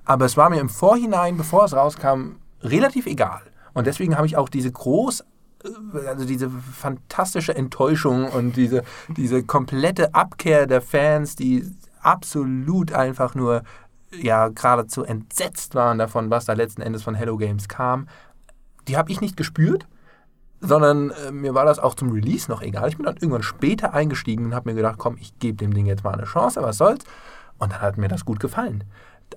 Aber es war mir im Vorhinein, bevor es rauskam, relativ egal. Und deswegen habe ich auch diese groß, äh, also diese fantastische Enttäuschung und diese, diese komplette Abkehr der Fans, die absolut einfach nur ja geradezu entsetzt waren davon, was da letzten Endes von Hello Games kam, die habe ich nicht gespürt, sondern äh, mir war das auch zum Release noch egal. Ich bin dann irgendwann später eingestiegen und habe mir gedacht, komm, ich gebe dem Ding jetzt mal eine Chance, was soll's. Und dann hat mir das gut gefallen.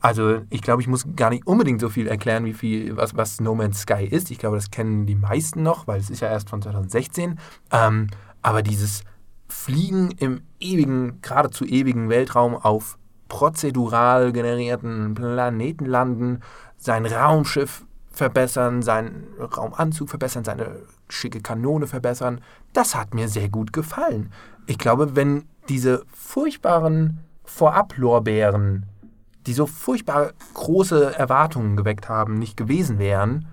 Also ich glaube, ich muss gar nicht unbedingt so viel erklären, wie viel, was, was No Man's Sky ist. Ich glaube, das kennen die meisten noch, weil es ist ja erst von 2016. Ähm, aber dieses Fliegen im ewigen, geradezu ewigen Weltraum auf prozedural generierten Planeten landen, sein Raumschiff verbessern, seinen Raumanzug verbessern, seine schicke Kanone verbessern, das hat mir sehr gut gefallen. Ich glaube, wenn diese furchtbaren Vorab-Lorbeeren, die so furchtbar große Erwartungen geweckt haben, nicht gewesen wären,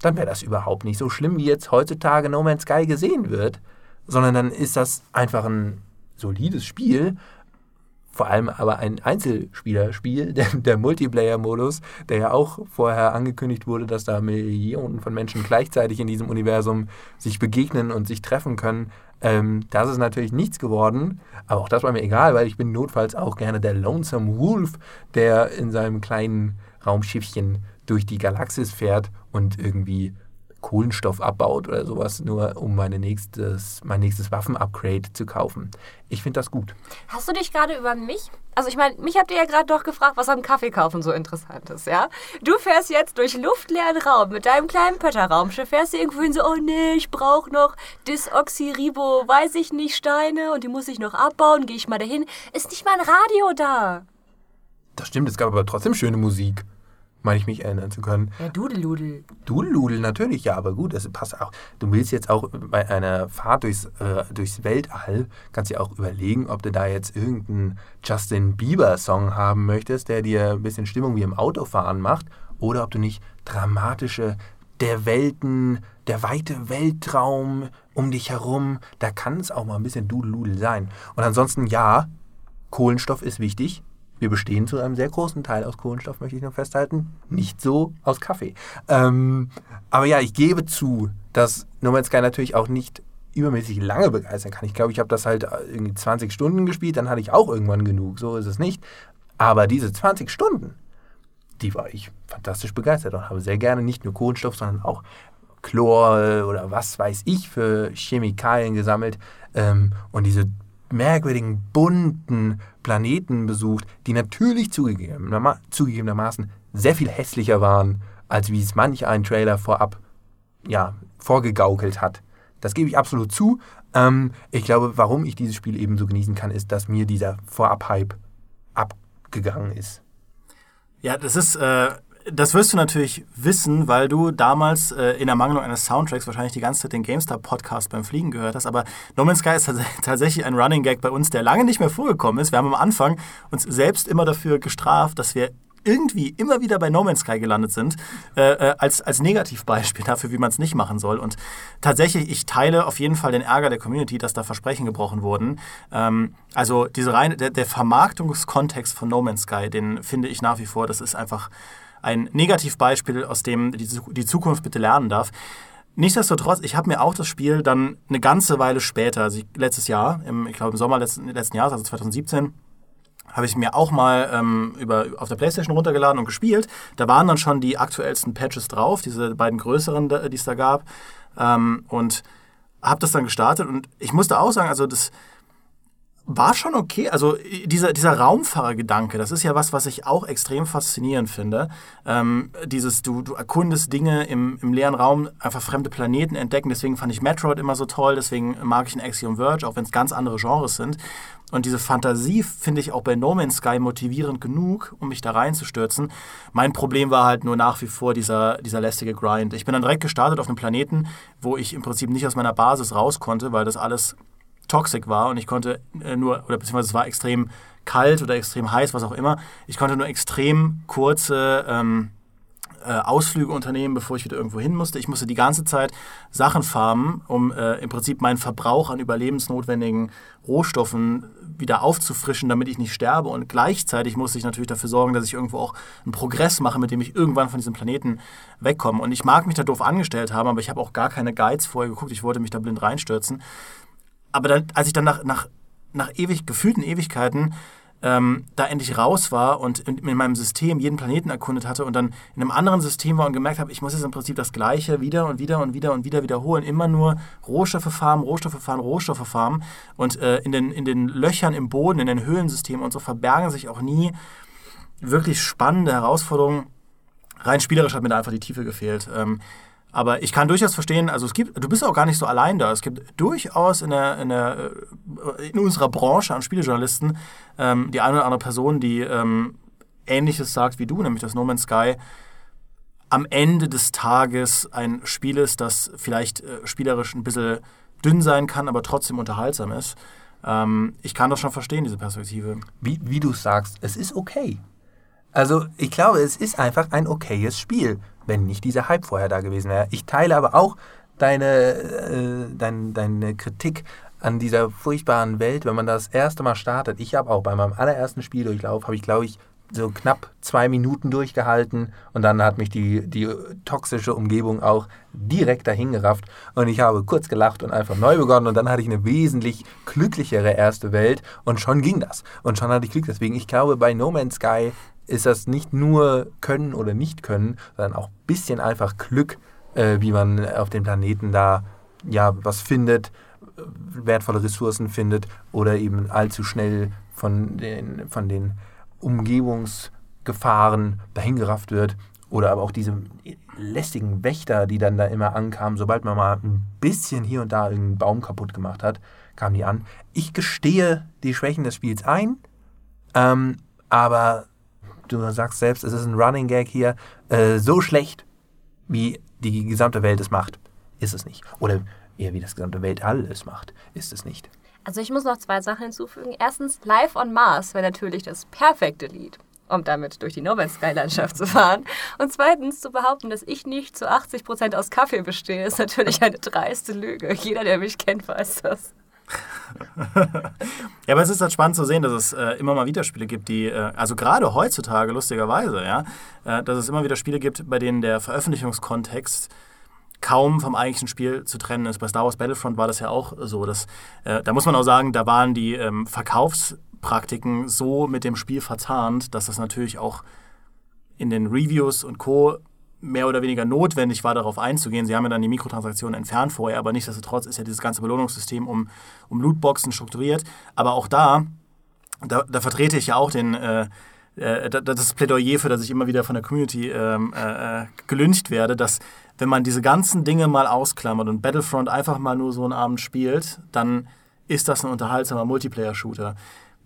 dann wäre das überhaupt nicht so schlimm, wie jetzt heutzutage No Man's Sky gesehen wird, sondern dann ist das einfach ein solides Spiel, vor allem aber ein Einzelspielerspiel, *laughs* der, der Multiplayer-Modus, der ja auch vorher angekündigt wurde, dass da Millionen von Menschen gleichzeitig in diesem Universum sich begegnen und sich treffen können. Ähm, das ist natürlich nichts geworden, aber auch das war mir egal, weil ich bin notfalls auch gerne der Lonesome Wolf, der in seinem kleinen Raumschiffchen durch die Galaxis fährt und irgendwie Kohlenstoff abbaut oder sowas, nur um meine nächstes, mein nächstes Waffen-Upgrade zu kaufen. Ich finde das gut.
Hast du dich gerade über mich? Also ich meine, mich habt ihr ja gerade doch gefragt, was am Kaffeekaufen so interessant ist, ja? Du fährst jetzt durch luftleeren Raum mit deinem kleinen Pötter-Raumschiff, fährst du irgendwo hin so, oh nee, ich brauche noch Disoxyribo, weiß ich nicht, Steine und die muss ich noch abbauen, gehe ich mal dahin. Ist nicht mal ein Radio da.
Das stimmt, es gab aber trotzdem schöne Musik, meine ich mich erinnern zu können.
Ja, Dudeludel.
Dudeludel natürlich, ja, aber gut, das passt auch. Du willst jetzt auch bei einer Fahrt durchs, äh, durchs Weltall, kannst dir auch überlegen, ob du da jetzt irgendeinen Justin Bieber-Song haben möchtest, der dir ein bisschen Stimmung wie im Autofahren macht, oder ob du nicht dramatische der Welten, der weite Weltraum um dich herum, da kann es auch mal ein bisschen Dudeludel sein. Und ansonsten, ja, Kohlenstoff ist wichtig. Wir bestehen zu einem sehr großen Teil aus Kohlenstoff, möchte ich noch festhalten. Nicht so aus Kaffee. Ähm, aber ja, ich gebe zu, dass No Man's Sky natürlich auch nicht übermäßig lange begeistern kann. Ich glaube, ich habe das halt irgendwie 20 Stunden gespielt, dann hatte ich auch irgendwann genug. So ist es nicht. Aber diese 20 Stunden, die war ich fantastisch begeistert und habe sehr gerne nicht nur Kohlenstoff, sondern auch Chlor oder was weiß ich für Chemikalien gesammelt ähm, und diese merkwürdigen, bunten Planeten besucht, die natürlich zugegebenerma zugegebenermaßen sehr viel hässlicher waren als wie es manch ein Trailer vorab ja, vorgegaukelt hat. Das gebe ich absolut zu. Ähm, ich glaube, warum ich dieses Spiel eben so genießen kann, ist, dass mir dieser Vorab-Hype abgegangen ist.
Ja, das ist, äh, das wirst du natürlich wissen, weil du damals äh, in Ermangelung eines Soundtracks wahrscheinlich die ganze Zeit den GameStar-Podcast beim Fliegen gehört hast. Aber No Man's Sky ist *laughs* tatsächlich ein Running Gag bei uns, der lange nicht mehr vorgekommen ist. Wir haben am Anfang uns selbst immer dafür gestraft, dass wir irgendwie immer wieder bei No Man's Sky gelandet sind, äh, äh als, als Negativbeispiel *laughs* dafür, wie man es nicht machen soll. Und tatsächlich, ich teile auf jeden Fall den Ärger der Community, dass da Versprechen gebrochen wurden. Ähm, also diese reine, der, der Vermarktungskontext von No Man's Sky, den finde ich nach wie vor, das ist einfach ein Negativbeispiel, aus dem die, Zukunft bitte lernen darf. Nichtsdestotrotz, ich habe mir auch das Spiel dann eine ganze Weile später, also letztes Jahr, im, ich glaube im Sommer letzten, letzten Jahres, also 2017, habe ich mir auch mal ähm, über, auf der Playstation runtergeladen und gespielt. Da waren dann schon die aktuellsten Patches drauf, diese beiden größeren, die es da gab. Ähm, und habe das dann gestartet und ich musste auch sagen, also das, war schon okay. Also dieser, dieser Raumfahrergedanke, das ist ja was, was ich auch extrem faszinierend finde. Ähm, dieses, du, du erkundest Dinge im, im leeren Raum, einfach fremde Planeten entdecken. Deswegen fand ich Metroid immer so toll, deswegen mag ich ein Axiom Verge, auch wenn es ganz andere Genres sind. Und diese Fantasie finde ich auch bei No Man's Sky motivierend genug, um mich da reinzustürzen. Mein Problem war halt nur nach wie vor dieser, dieser lästige Grind. Ich bin dann direkt gestartet auf einem Planeten, wo ich im Prinzip nicht aus meiner Basis raus konnte, weil das alles toxic war und ich konnte äh, nur, oder beziehungsweise es war extrem kalt oder extrem heiß, was auch immer. Ich konnte nur extrem kurze ähm, äh, Ausflüge unternehmen, bevor ich wieder irgendwo hin musste. Ich musste die ganze Zeit Sachen farmen, um äh, im Prinzip meinen Verbrauch an überlebensnotwendigen Rohstoffen wieder aufzufrischen, damit ich nicht sterbe. Und gleichzeitig musste ich natürlich dafür sorgen, dass ich irgendwo auch einen Progress mache, mit dem ich irgendwann von diesem Planeten wegkomme. Und ich mag mich da doof angestellt haben, aber ich habe auch gar keine Guides vorher geguckt. Ich wollte mich da blind reinstürzen aber dann, als ich dann nach, nach, nach ewig, gefühlten Ewigkeiten ähm, da endlich raus war und in, in, meinem System jeden Planeten erkundet hatte und dann in einem anderen System war und gemerkt habe, ich muss jetzt im Prinzip das Gleiche wieder und wieder und wieder und wieder wiederholen. Immer nur Rohstoffe farmen, Rohstoffe farmen, Rohstoffe farmen. Und äh, in, den, in den Löchern im Boden, in den Höhlensystemen und so verbergen sich auch nie wirklich spannende Herausforderungen. Rein spielerisch hat mir da einfach die Tiefe gefehlt. Ähm, aber ich kann durchaus verstehen, also es gibt, du bist auch gar nicht so allein da. Es gibt durchaus in, der, in, der, äh, in unserer Branche an Spielejournalisten ähm, die eine oder andere Person, die ähm, Ähnliches sagt wie du, nämlich dass No Man's Sky am Ende des Tages ein Spiel ist, das vielleicht äh, spielerisch ein bisschen dünn sein kann, aber trotzdem unterhaltsam ist. Ähm, ich kann das schon verstehen, diese Perspektive.
Wie, wie du sagst, es ist okay. Also ich glaube, es ist einfach ein okayes Spiel wenn nicht dieser Hype vorher da gewesen wäre. Ich teile aber auch deine, äh, dein, deine Kritik an dieser furchtbaren Welt, wenn man das erste Mal startet. Ich habe auch bei meinem allerersten Spieldurchlauf, habe ich glaube ich so knapp zwei Minuten durchgehalten und dann hat mich die, die toxische Umgebung auch direkt dahin gerafft und ich habe kurz gelacht und einfach neu begonnen und dann hatte ich eine wesentlich glücklichere erste Welt und schon ging das und schon hatte ich Glück. Deswegen, ich glaube, bei No Man's Sky ist das nicht nur Können oder Nicht-Können, sondern auch ein bisschen einfach Glück, äh, wie man auf dem Planeten da ja was findet, wertvolle Ressourcen findet oder eben allzu schnell von den, von den Umgebungsgefahren dahingerafft wird. Oder aber auch diese lästigen Wächter, die dann da immer ankamen, sobald man mal ein bisschen hier und da irgendeinen Baum kaputt gemacht hat, kamen die an. Ich gestehe die Schwächen des Spiels ein, ähm, aber du sagst selbst, es ist ein Running Gag hier, äh, so schlecht, wie die gesamte Welt es macht, ist es nicht. Oder eher wie das gesamte Weltall es macht, ist es nicht.
Also ich muss noch zwei Sachen hinzufügen. Erstens, Live on Mars wäre natürlich das perfekte Lied, um damit durch die No Man's Sky Landschaft zu fahren. Und zweitens, zu behaupten, dass ich nicht zu 80 Prozent aus Kaffee bestehe, ist natürlich eine dreiste Lüge. Jeder, der mich kennt, weiß das
ja, aber es ist halt spannend zu sehen, dass es äh, immer mal wieder Spiele gibt, die, äh, also gerade heutzutage lustigerweise, ja, äh, dass es immer wieder Spiele gibt, bei denen der Veröffentlichungskontext kaum vom eigentlichen Spiel zu trennen ist. Bei Star Wars Battlefront war das ja auch so. Dass, äh, da muss man auch sagen, da waren die ähm, Verkaufspraktiken so mit dem Spiel verzahnt, dass das natürlich auch in den Reviews und Co mehr oder weniger notwendig war, darauf einzugehen. Sie haben ja dann die Mikrotransaktionen entfernt vorher, aber nichtsdestotrotz ist ja dieses ganze Belohnungssystem um, um Lootboxen strukturiert. Aber auch da, da, da vertrete ich ja auch den, äh, äh, das Plädoyer, für das ich immer wieder von der Community ähm, äh, äh, gelüncht werde, dass wenn man diese ganzen Dinge mal ausklammert und Battlefront einfach mal nur so einen Abend spielt, dann ist das ein unterhaltsamer Multiplayer-Shooter.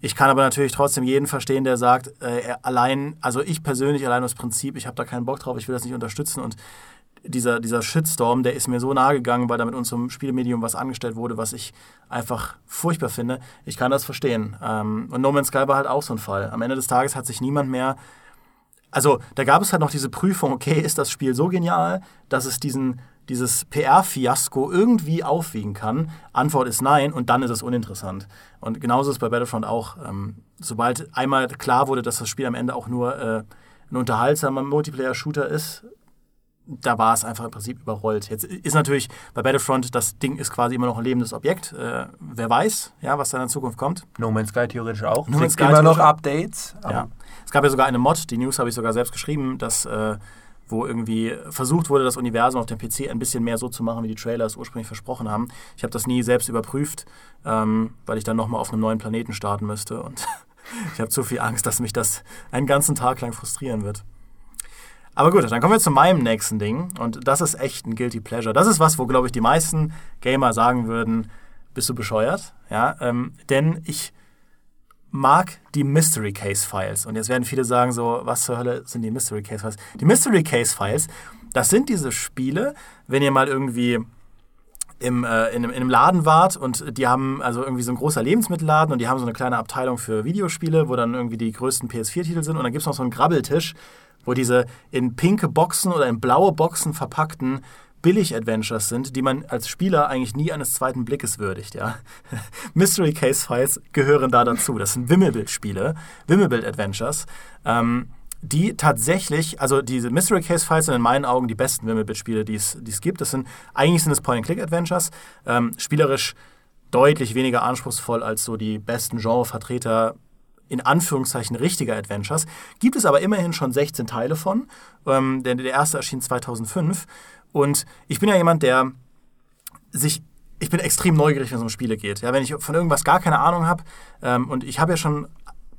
Ich kann aber natürlich trotzdem jeden verstehen, der sagt, äh, allein, also ich persönlich allein aus Prinzip, ich habe da keinen Bock drauf, ich will das nicht unterstützen und dieser, dieser Shitstorm, der ist mir so nahe gegangen, weil da mit unserem Spielmedium was angestellt wurde, was ich einfach furchtbar finde. Ich kann das verstehen. Ähm, und No Man's Sky war halt auch so ein Fall. Am Ende des Tages hat sich niemand mehr also da gab es halt noch diese Prüfung, okay, ist das Spiel so genial, dass es diesen, dieses PR-Fiasko irgendwie aufwiegen kann? Antwort ist nein und dann ist es uninteressant. Und genauso ist es bei Battlefront auch. Ähm, sobald einmal klar wurde, dass das Spiel am Ende auch nur äh, ein unterhaltsamer Multiplayer-Shooter ist, da war es einfach im Prinzip überrollt. Jetzt ist natürlich bei Battlefront, das Ding ist quasi immer noch ein lebendes Objekt. Äh, wer weiß, ja, was da in der Zukunft kommt.
No Man's Sky theoretisch auch.
No Man's Sky
immer noch Updates.
Ja. Es gab ja sogar eine Mod, die News habe ich sogar selbst geschrieben, dass, äh, wo irgendwie versucht wurde, das Universum auf dem PC ein bisschen mehr so zu machen, wie die Trailer es ursprünglich versprochen haben. Ich habe das nie selbst überprüft, ähm, weil ich dann nochmal auf einem neuen Planeten starten müsste und *laughs* ich habe zu viel Angst, dass mich das einen ganzen Tag lang frustrieren wird. Aber gut, dann kommen wir zu meinem nächsten Ding. Und das ist echt ein Guilty Pleasure. Das ist was, wo, glaube ich, die meisten Gamer sagen würden, bist du bescheuert? Ja, ähm, denn ich mag die Mystery Case Files. Und jetzt werden viele sagen so, was zur Hölle sind die Mystery Case Files? Die Mystery Case Files, das sind diese Spiele, wenn ihr mal irgendwie im, äh, in, in, einem Laden wart und die haben also irgendwie so ein großer Lebensmittelladen und die haben so eine kleine Abteilung für Videospiele, wo dann irgendwie die größten PS4-Titel sind und dann gibt es noch so einen Grabbeltisch, wo diese in pinke Boxen oder in blaue Boxen verpackten Billig-Adventures sind, die man als Spieler eigentlich nie eines zweiten Blickes würdigt. Ja? *laughs* Mystery Case Files gehören da dazu. Das sind Wimmelbild-Spiele, Wimmelbild-Adventures, ähm, die tatsächlich, also diese Mystery Case Files sind in meinen Augen die besten Wimmelbild-Spiele, die es gibt. Das sind, eigentlich sind es Point-and-Click-Adventures, ähm, spielerisch deutlich weniger anspruchsvoll als so die besten Genrevertreter in Anführungszeichen richtiger Adventures. Gibt es aber immerhin schon 16 Teile von. Ähm, der, der erste erschien 2005. Und ich bin ja jemand, der sich ich bin extrem neugierig, wenn es um Spiele geht. Ja, wenn ich von irgendwas gar keine Ahnung habe ähm, und ich habe ja schon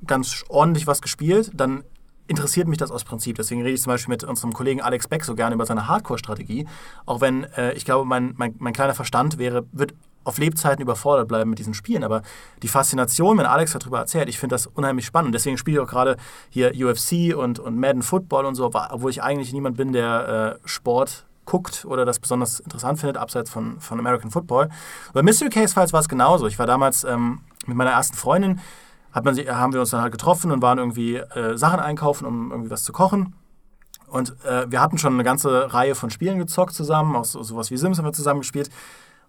ganz ordentlich was gespielt, dann interessiert mich das aus Prinzip. Deswegen rede ich zum Beispiel mit unserem Kollegen Alex Beck so gerne über seine Hardcore-Strategie. Auch wenn äh, ich glaube, mein, mein, mein kleiner Verstand wäre, wird auf Lebzeiten überfordert bleiben mit diesen Spielen. Aber die Faszination, wenn Alex darüber erzählt, ich finde das unheimlich spannend. Deswegen spiele ich auch gerade hier UFC und, und Madden Football und so, obwohl ich eigentlich niemand bin, der äh, Sport guckt oder das besonders interessant findet, abseits von, von American Football. Bei Mystery Case Files war es genauso. Ich war damals ähm, mit meiner ersten Freundin, hat man, haben wir uns dann halt getroffen und waren irgendwie äh, Sachen einkaufen, um irgendwie was zu kochen. Und äh, wir hatten schon eine ganze Reihe von Spielen gezockt zusammen, auch so, sowas wie Sims haben wir zusammen gespielt.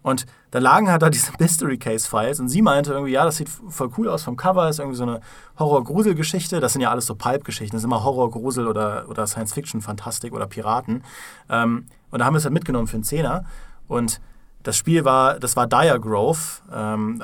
Und da lagen halt da diese *laughs* Mystery Case Files und sie meinte irgendwie, ja, das sieht voll cool aus vom Cover, ist irgendwie so eine Horror-Grusel-Geschichte. Das sind ja alles so Pulp-Geschichten, das ist immer Horror, Grusel oder, oder Science-Fiction, Fantastik oder Piraten. Ähm, und da haben wir es halt mitgenommen für einen Zehner. Und das Spiel war, das war Dire Grove, ähm,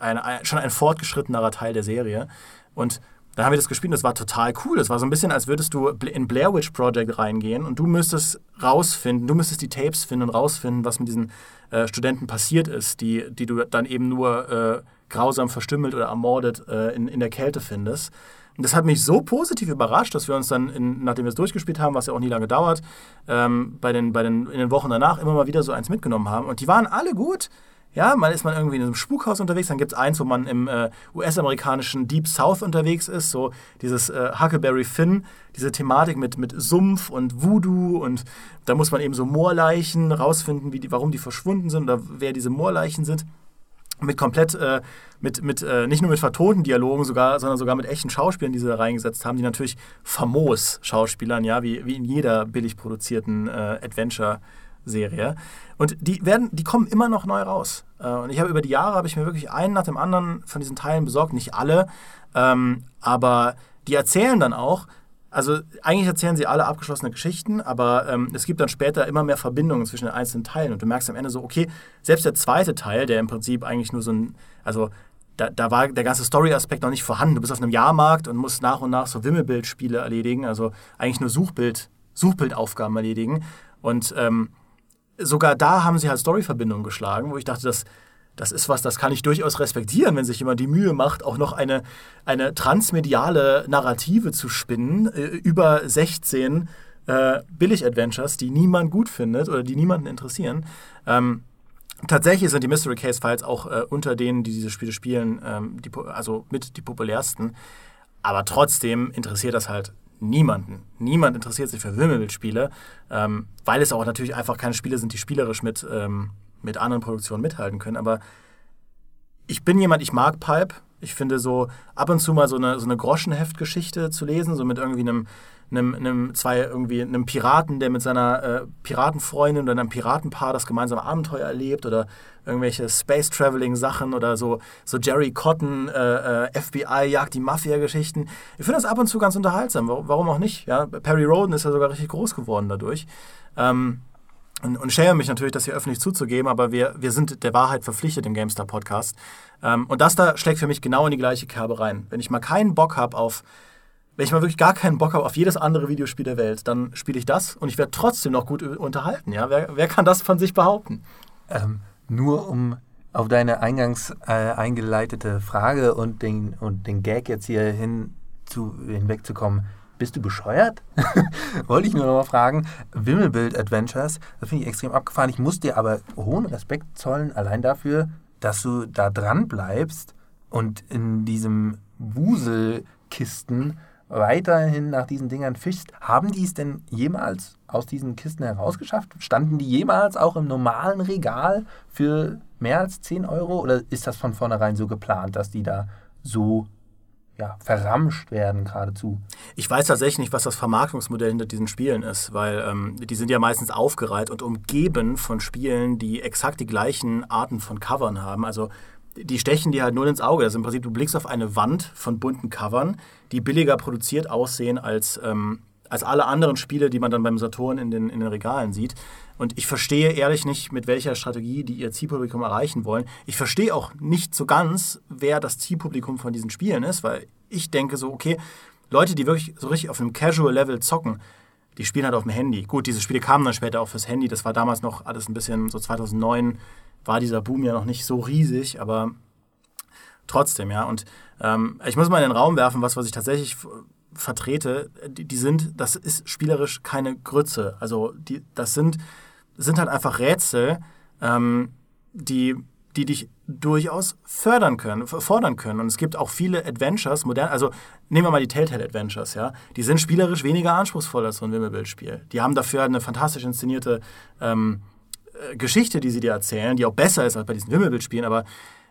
ein, ein, schon ein fortgeschrittenerer Teil der Serie. Und dann haben wir das gespielt und das war total cool. Das war so ein bisschen, als würdest du in Blair Witch Project reingehen und du müsstest rausfinden, du müsstest die Tapes finden und rausfinden, was mit diesen äh, Studenten passiert ist, die, die du dann eben nur äh, grausam verstümmelt oder ermordet äh, in, in der Kälte findest. Und das hat mich so positiv überrascht, dass wir uns dann, in, nachdem wir es durchgespielt haben, was ja auch nie lange dauert, ähm, bei den, bei den, in den Wochen danach immer mal wieder so eins mitgenommen haben. Und die waren alle gut. Ja, mal ist man irgendwie in einem Spukhaus unterwegs, dann gibt es eins, wo man im äh, US-amerikanischen Deep South unterwegs ist, so dieses äh, Huckleberry Finn, diese Thematik mit, mit Sumpf und Voodoo und da muss man eben so Moorleichen rausfinden, wie die, warum die verschwunden sind oder wer diese Moorleichen sind. Mit komplett, äh, mit, mit äh, nicht nur mit vertonten Dialogen, sogar, sondern sogar mit echten Schauspielern, die sie da reingesetzt haben, die natürlich famos Schauspielern, ja, wie, wie in jeder billig produzierten äh, Adventure- Serie. Und die werden, die kommen immer noch neu raus. Äh, und ich habe über die Jahre habe ich mir wirklich einen nach dem anderen von diesen Teilen besorgt, nicht alle, ähm, aber die erzählen dann auch. Also eigentlich erzählen sie alle abgeschlossene Geschichten, aber ähm, es gibt dann später immer mehr Verbindungen zwischen den einzelnen Teilen und du merkst am Ende so, okay, selbst der zweite Teil, der im Prinzip eigentlich nur so ein, also da, da war der ganze Story-Aspekt noch nicht vorhanden. Du bist auf einem Jahrmarkt und musst nach und nach so Wimmelbildspiele erledigen, also eigentlich nur Suchbild, Suchbildaufgaben erledigen. Und ähm, sogar da haben sie halt Story-Verbindungen geschlagen, wo ich dachte, das, das ist was, das kann ich durchaus respektieren, wenn sich jemand die Mühe macht, auch noch eine, eine transmediale Narrative zu spinnen äh, über 16 äh, Billig-Adventures, die niemand gut findet oder die niemanden interessieren. Ähm, tatsächlich sind die Mystery Case Files auch äh, unter denen, die diese Spiele spielen, ähm, die, also mit die populärsten. Aber trotzdem interessiert das halt niemanden. Niemand interessiert sich für Wimmelbildspiele, ähm, weil es auch natürlich einfach keine Spiele sind, die spielerisch mit, ähm, mit anderen Produktionen mithalten können. Aber ich bin jemand, ich mag Pulp. Ich finde so ab und zu mal so eine, so eine Groschenheftgeschichte zu lesen, so mit irgendwie einem einem, einem, zwei, irgendwie einem Piraten, der mit seiner äh, Piratenfreundin oder einem Piratenpaar das gemeinsame Abenteuer erlebt oder irgendwelche Space Traveling Sachen oder so, so Jerry Cotton, äh, äh, FBI jagt die Mafia-Geschichten. Ich finde das ab und zu ganz unterhaltsam. Warum auch nicht? Ja? Perry Roden ist ja sogar richtig groß geworden dadurch. Ähm, und, und schäme mich natürlich, das hier öffentlich zuzugeben, aber wir, wir sind der Wahrheit verpflichtet im GameStar Podcast. Ähm, und das da schlägt für mich genau in die gleiche Kerbe rein. Wenn ich mal keinen Bock habe auf wenn ich mal wirklich gar keinen Bock habe auf jedes andere Videospiel der Welt, dann spiele ich das und ich werde trotzdem noch gut unterhalten. Ja? Wer, wer kann das von sich behaupten?
Ähm, nur um auf deine eingangs äh, eingeleitete Frage und den, und den Gag jetzt hier hin zu, hinwegzukommen. Bist du bescheuert? *laughs* Wollte ich nur noch mal fragen. Wimmelbild Adventures, das finde ich extrem abgefahren. Ich muss dir aber hohen Respekt zollen, allein dafür, dass du da dran bleibst und in diesem Wuselkisten weiterhin nach diesen Dingern fischst, haben die es denn jemals aus diesen Kisten herausgeschafft? Standen die jemals auch im normalen Regal für mehr als 10 Euro? Oder ist das von vornherein so geplant, dass die da so ja, verramscht werden geradezu.
Ich weiß tatsächlich nicht, was das Vermarktungsmodell hinter diesen Spielen ist, weil ähm, die sind ja meistens aufgereiht und umgeben von Spielen, die exakt die gleichen Arten von Covern haben. Also die stechen dir halt nur ins Auge. Also im Prinzip, du blickst auf eine Wand von bunten Covern, die billiger produziert aussehen als, ähm, als alle anderen Spiele, die man dann beim Saturn in den, in den Regalen sieht. Und ich verstehe ehrlich nicht, mit welcher Strategie die ihr Zielpublikum erreichen wollen. Ich verstehe auch nicht so ganz, wer das Zielpublikum von diesen Spielen ist, weil ich denke so, okay, Leute, die wirklich so richtig auf einem Casual-Level zocken, die spielen halt auf dem Handy. Gut, diese Spiele kamen dann später auch fürs Handy. Das war damals noch alles ein bisschen so 2009 war dieser Boom ja noch nicht so riesig, aber trotzdem, ja. Und ähm, ich muss mal in den Raum werfen, was, was ich tatsächlich vertrete, die, die, sind, das ist spielerisch keine Grütze. Also die, das sind, sind halt einfach Rätsel, ähm, die, die dich durchaus fördern können, fordern können. Und es gibt auch viele Adventures, modern, also nehmen wir mal die Telltale Adventures, ja. Die sind spielerisch weniger anspruchsvoll als so ein Wimmelbildspiel. Die haben dafür eine fantastisch inszenierte ähm, äh, Geschichte, die sie dir erzählen, die auch besser ist als bei diesen Wimmelbildspielen, aber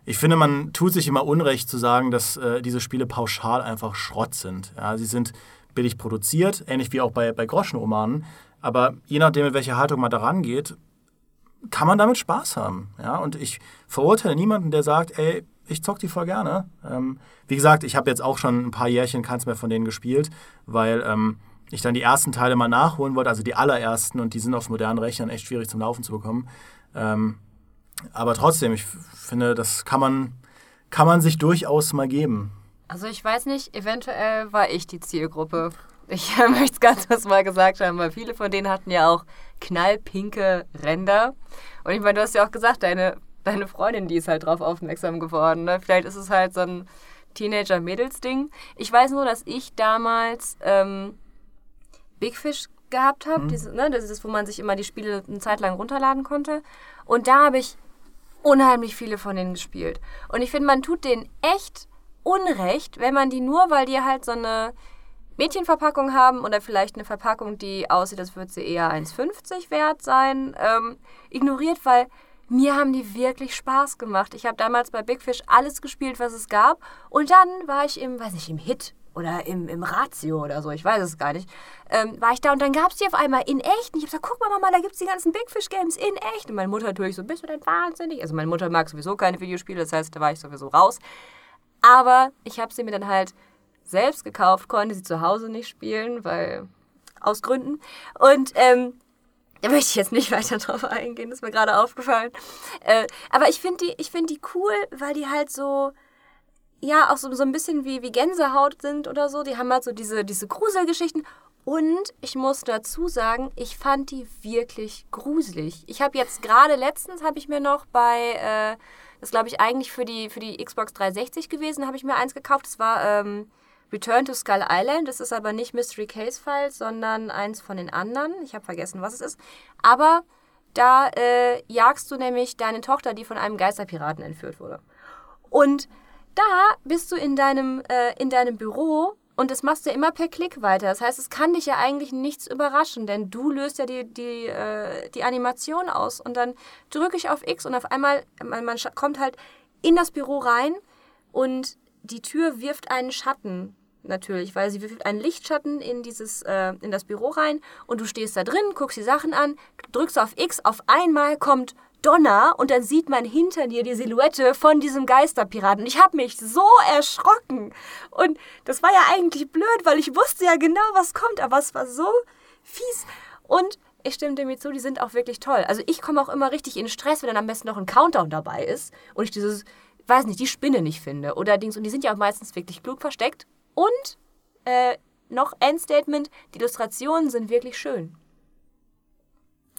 ich finde, man tut sich immer Unrecht zu sagen, dass äh, diese Spiele pauschal einfach Schrott sind. Ja, sie sind billig produziert, ähnlich wie auch bei, bei Groschenromanen, aber je nachdem, mit welcher Haltung man daran geht, kann man damit Spaß haben. Ja? Und ich verurteile niemanden, der sagt, ey, ich zock die voll gerne. Ähm, wie gesagt, ich habe jetzt auch schon ein paar Jährchen keins mehr von denen gespielt, weil ähm, ich dann die ersten Teile mal nachholen wollte, also die allerersten, und die sind auf modernen Rechnern echt schwierig zum Laufen zu bekommen. Ähm, aber trotzdem, ich finde, das kann man, kann man sich durchaus mal geben.
Also ich weiß nicht, eventuell war ich die Zielgruppe. Ich *laughs* möchte es ganz kurz mal gesagt haben, weil viele von denen hatten ja auch knallpinke Ränder. Und ich meine, du hast ja auch gesagt, deine, deine Freundin, die ist halt drauf aufmerksam geworden. Ne? Vielleicht ist es halt so ein Teenager-Mädels-Ding. Ich weiß nur, dass ich damals ähm, Big Fish gehabt habe. Mhm. Diese, ne, das ist, wo man sich immer die Spiele eine Zeit lang runterladen konnte. Und da habe ich unheimlich viele von denen gespielt. Und ich finde, man tut denen echt Unrecht, wenn man die nur, weil die halt so eine Mädchenverpackung haben oder vielleicht eine Verpackung, die aussieht, als würde sie eher 1,50 wert sein, ähm, ignoriert, weil mir haben die wirklich Spaß gemacht. Ich habe damals bei Big Fish alles gespielt, was es gab. Und dann war ich im, weiß nicht, im Hit oder im, im Ratio oder so, ich weiß es gar nicht, ähm, war ich da und dann gab es die auf einmal in echt. Und ich habe gesagt, guck mal, Mama, da gibt es die ganzen Big Fish Games in echt. Und meine Mutter natürlich so, bist du denn wahnsinnig? Also meine Mutter mag sowieso keine Videospiele, das heißt, da war ich sowieso raus. Aber ich habe sie mir dann halt selbst gekauft, konnte sie zu Hause nicht spielen, weil aus Gründen. Und ähm, da möchte ich jetzt nicht *laughs* weiter drauf eingehen, ist mir gerade aufgefallen. Äh, aber ich finde die, find die cool, weil die halt so, ja, auch so, so ein bisschen wie, wie Gänsehaut sind oder so. Die haben halt so diese, diese Gruselgeschichten. Und ich muss dazu sagen, ich fand die wirklich gruselig. Ich habe jetzt gerade letztens, habe ich mir noch bei äh, Das glaube ich, eigentlich für die, für die Xbox 360 gewesen, habe ich mir eins gekauft. Das war ähm, Return to Skull Island. Das ist aber nicht Mystery Case Files, sondern eins von den anderen. Ich habe vergessen, was es ist. Aber da äh, jagst du nämlich deine Tochter, die von einem Geisterpiraten entführt wurde. Und da bist du in deinem, äh, in deinem Büro und das machst du ja immer per Klick weiter. Das heißt, es kann dich ja eigentlich nichts überraschen, denn du löst ja die, die, äh, die Animation aus. Und dann drücke ich auf X und auf einmal, man, man kommt halt in das Büro rein und die Tür wirft einen Schatten natürlich, weil sie wirft einen Lichtschatten in dieses äh, in das Büro rein und du stehst da drin, guckst die Sachen an, drückst auf X, auf einmal kommt Donner und dann sieht man hinter dir die Silhouette von diesem Geisterpiraten. Ich habe mich so erschrocken. Und das war ja eigentlich blöd, weil ich wusste ja genau, was kommt, aber es war so fies. Und ich stimme dir mir zu, die sind auch wirklich toll. Also ich komme auch immer richtig in Stress, wenn dann am besten noch ein Countdown dabei ist und ich dieses, weiß nicht, die Spinne nicht finde oder Dings. Und die sind ja auch meistens wirklich klug versteckt. Und äh, noch Endstatement, die Illustrationen sind wirklich schön.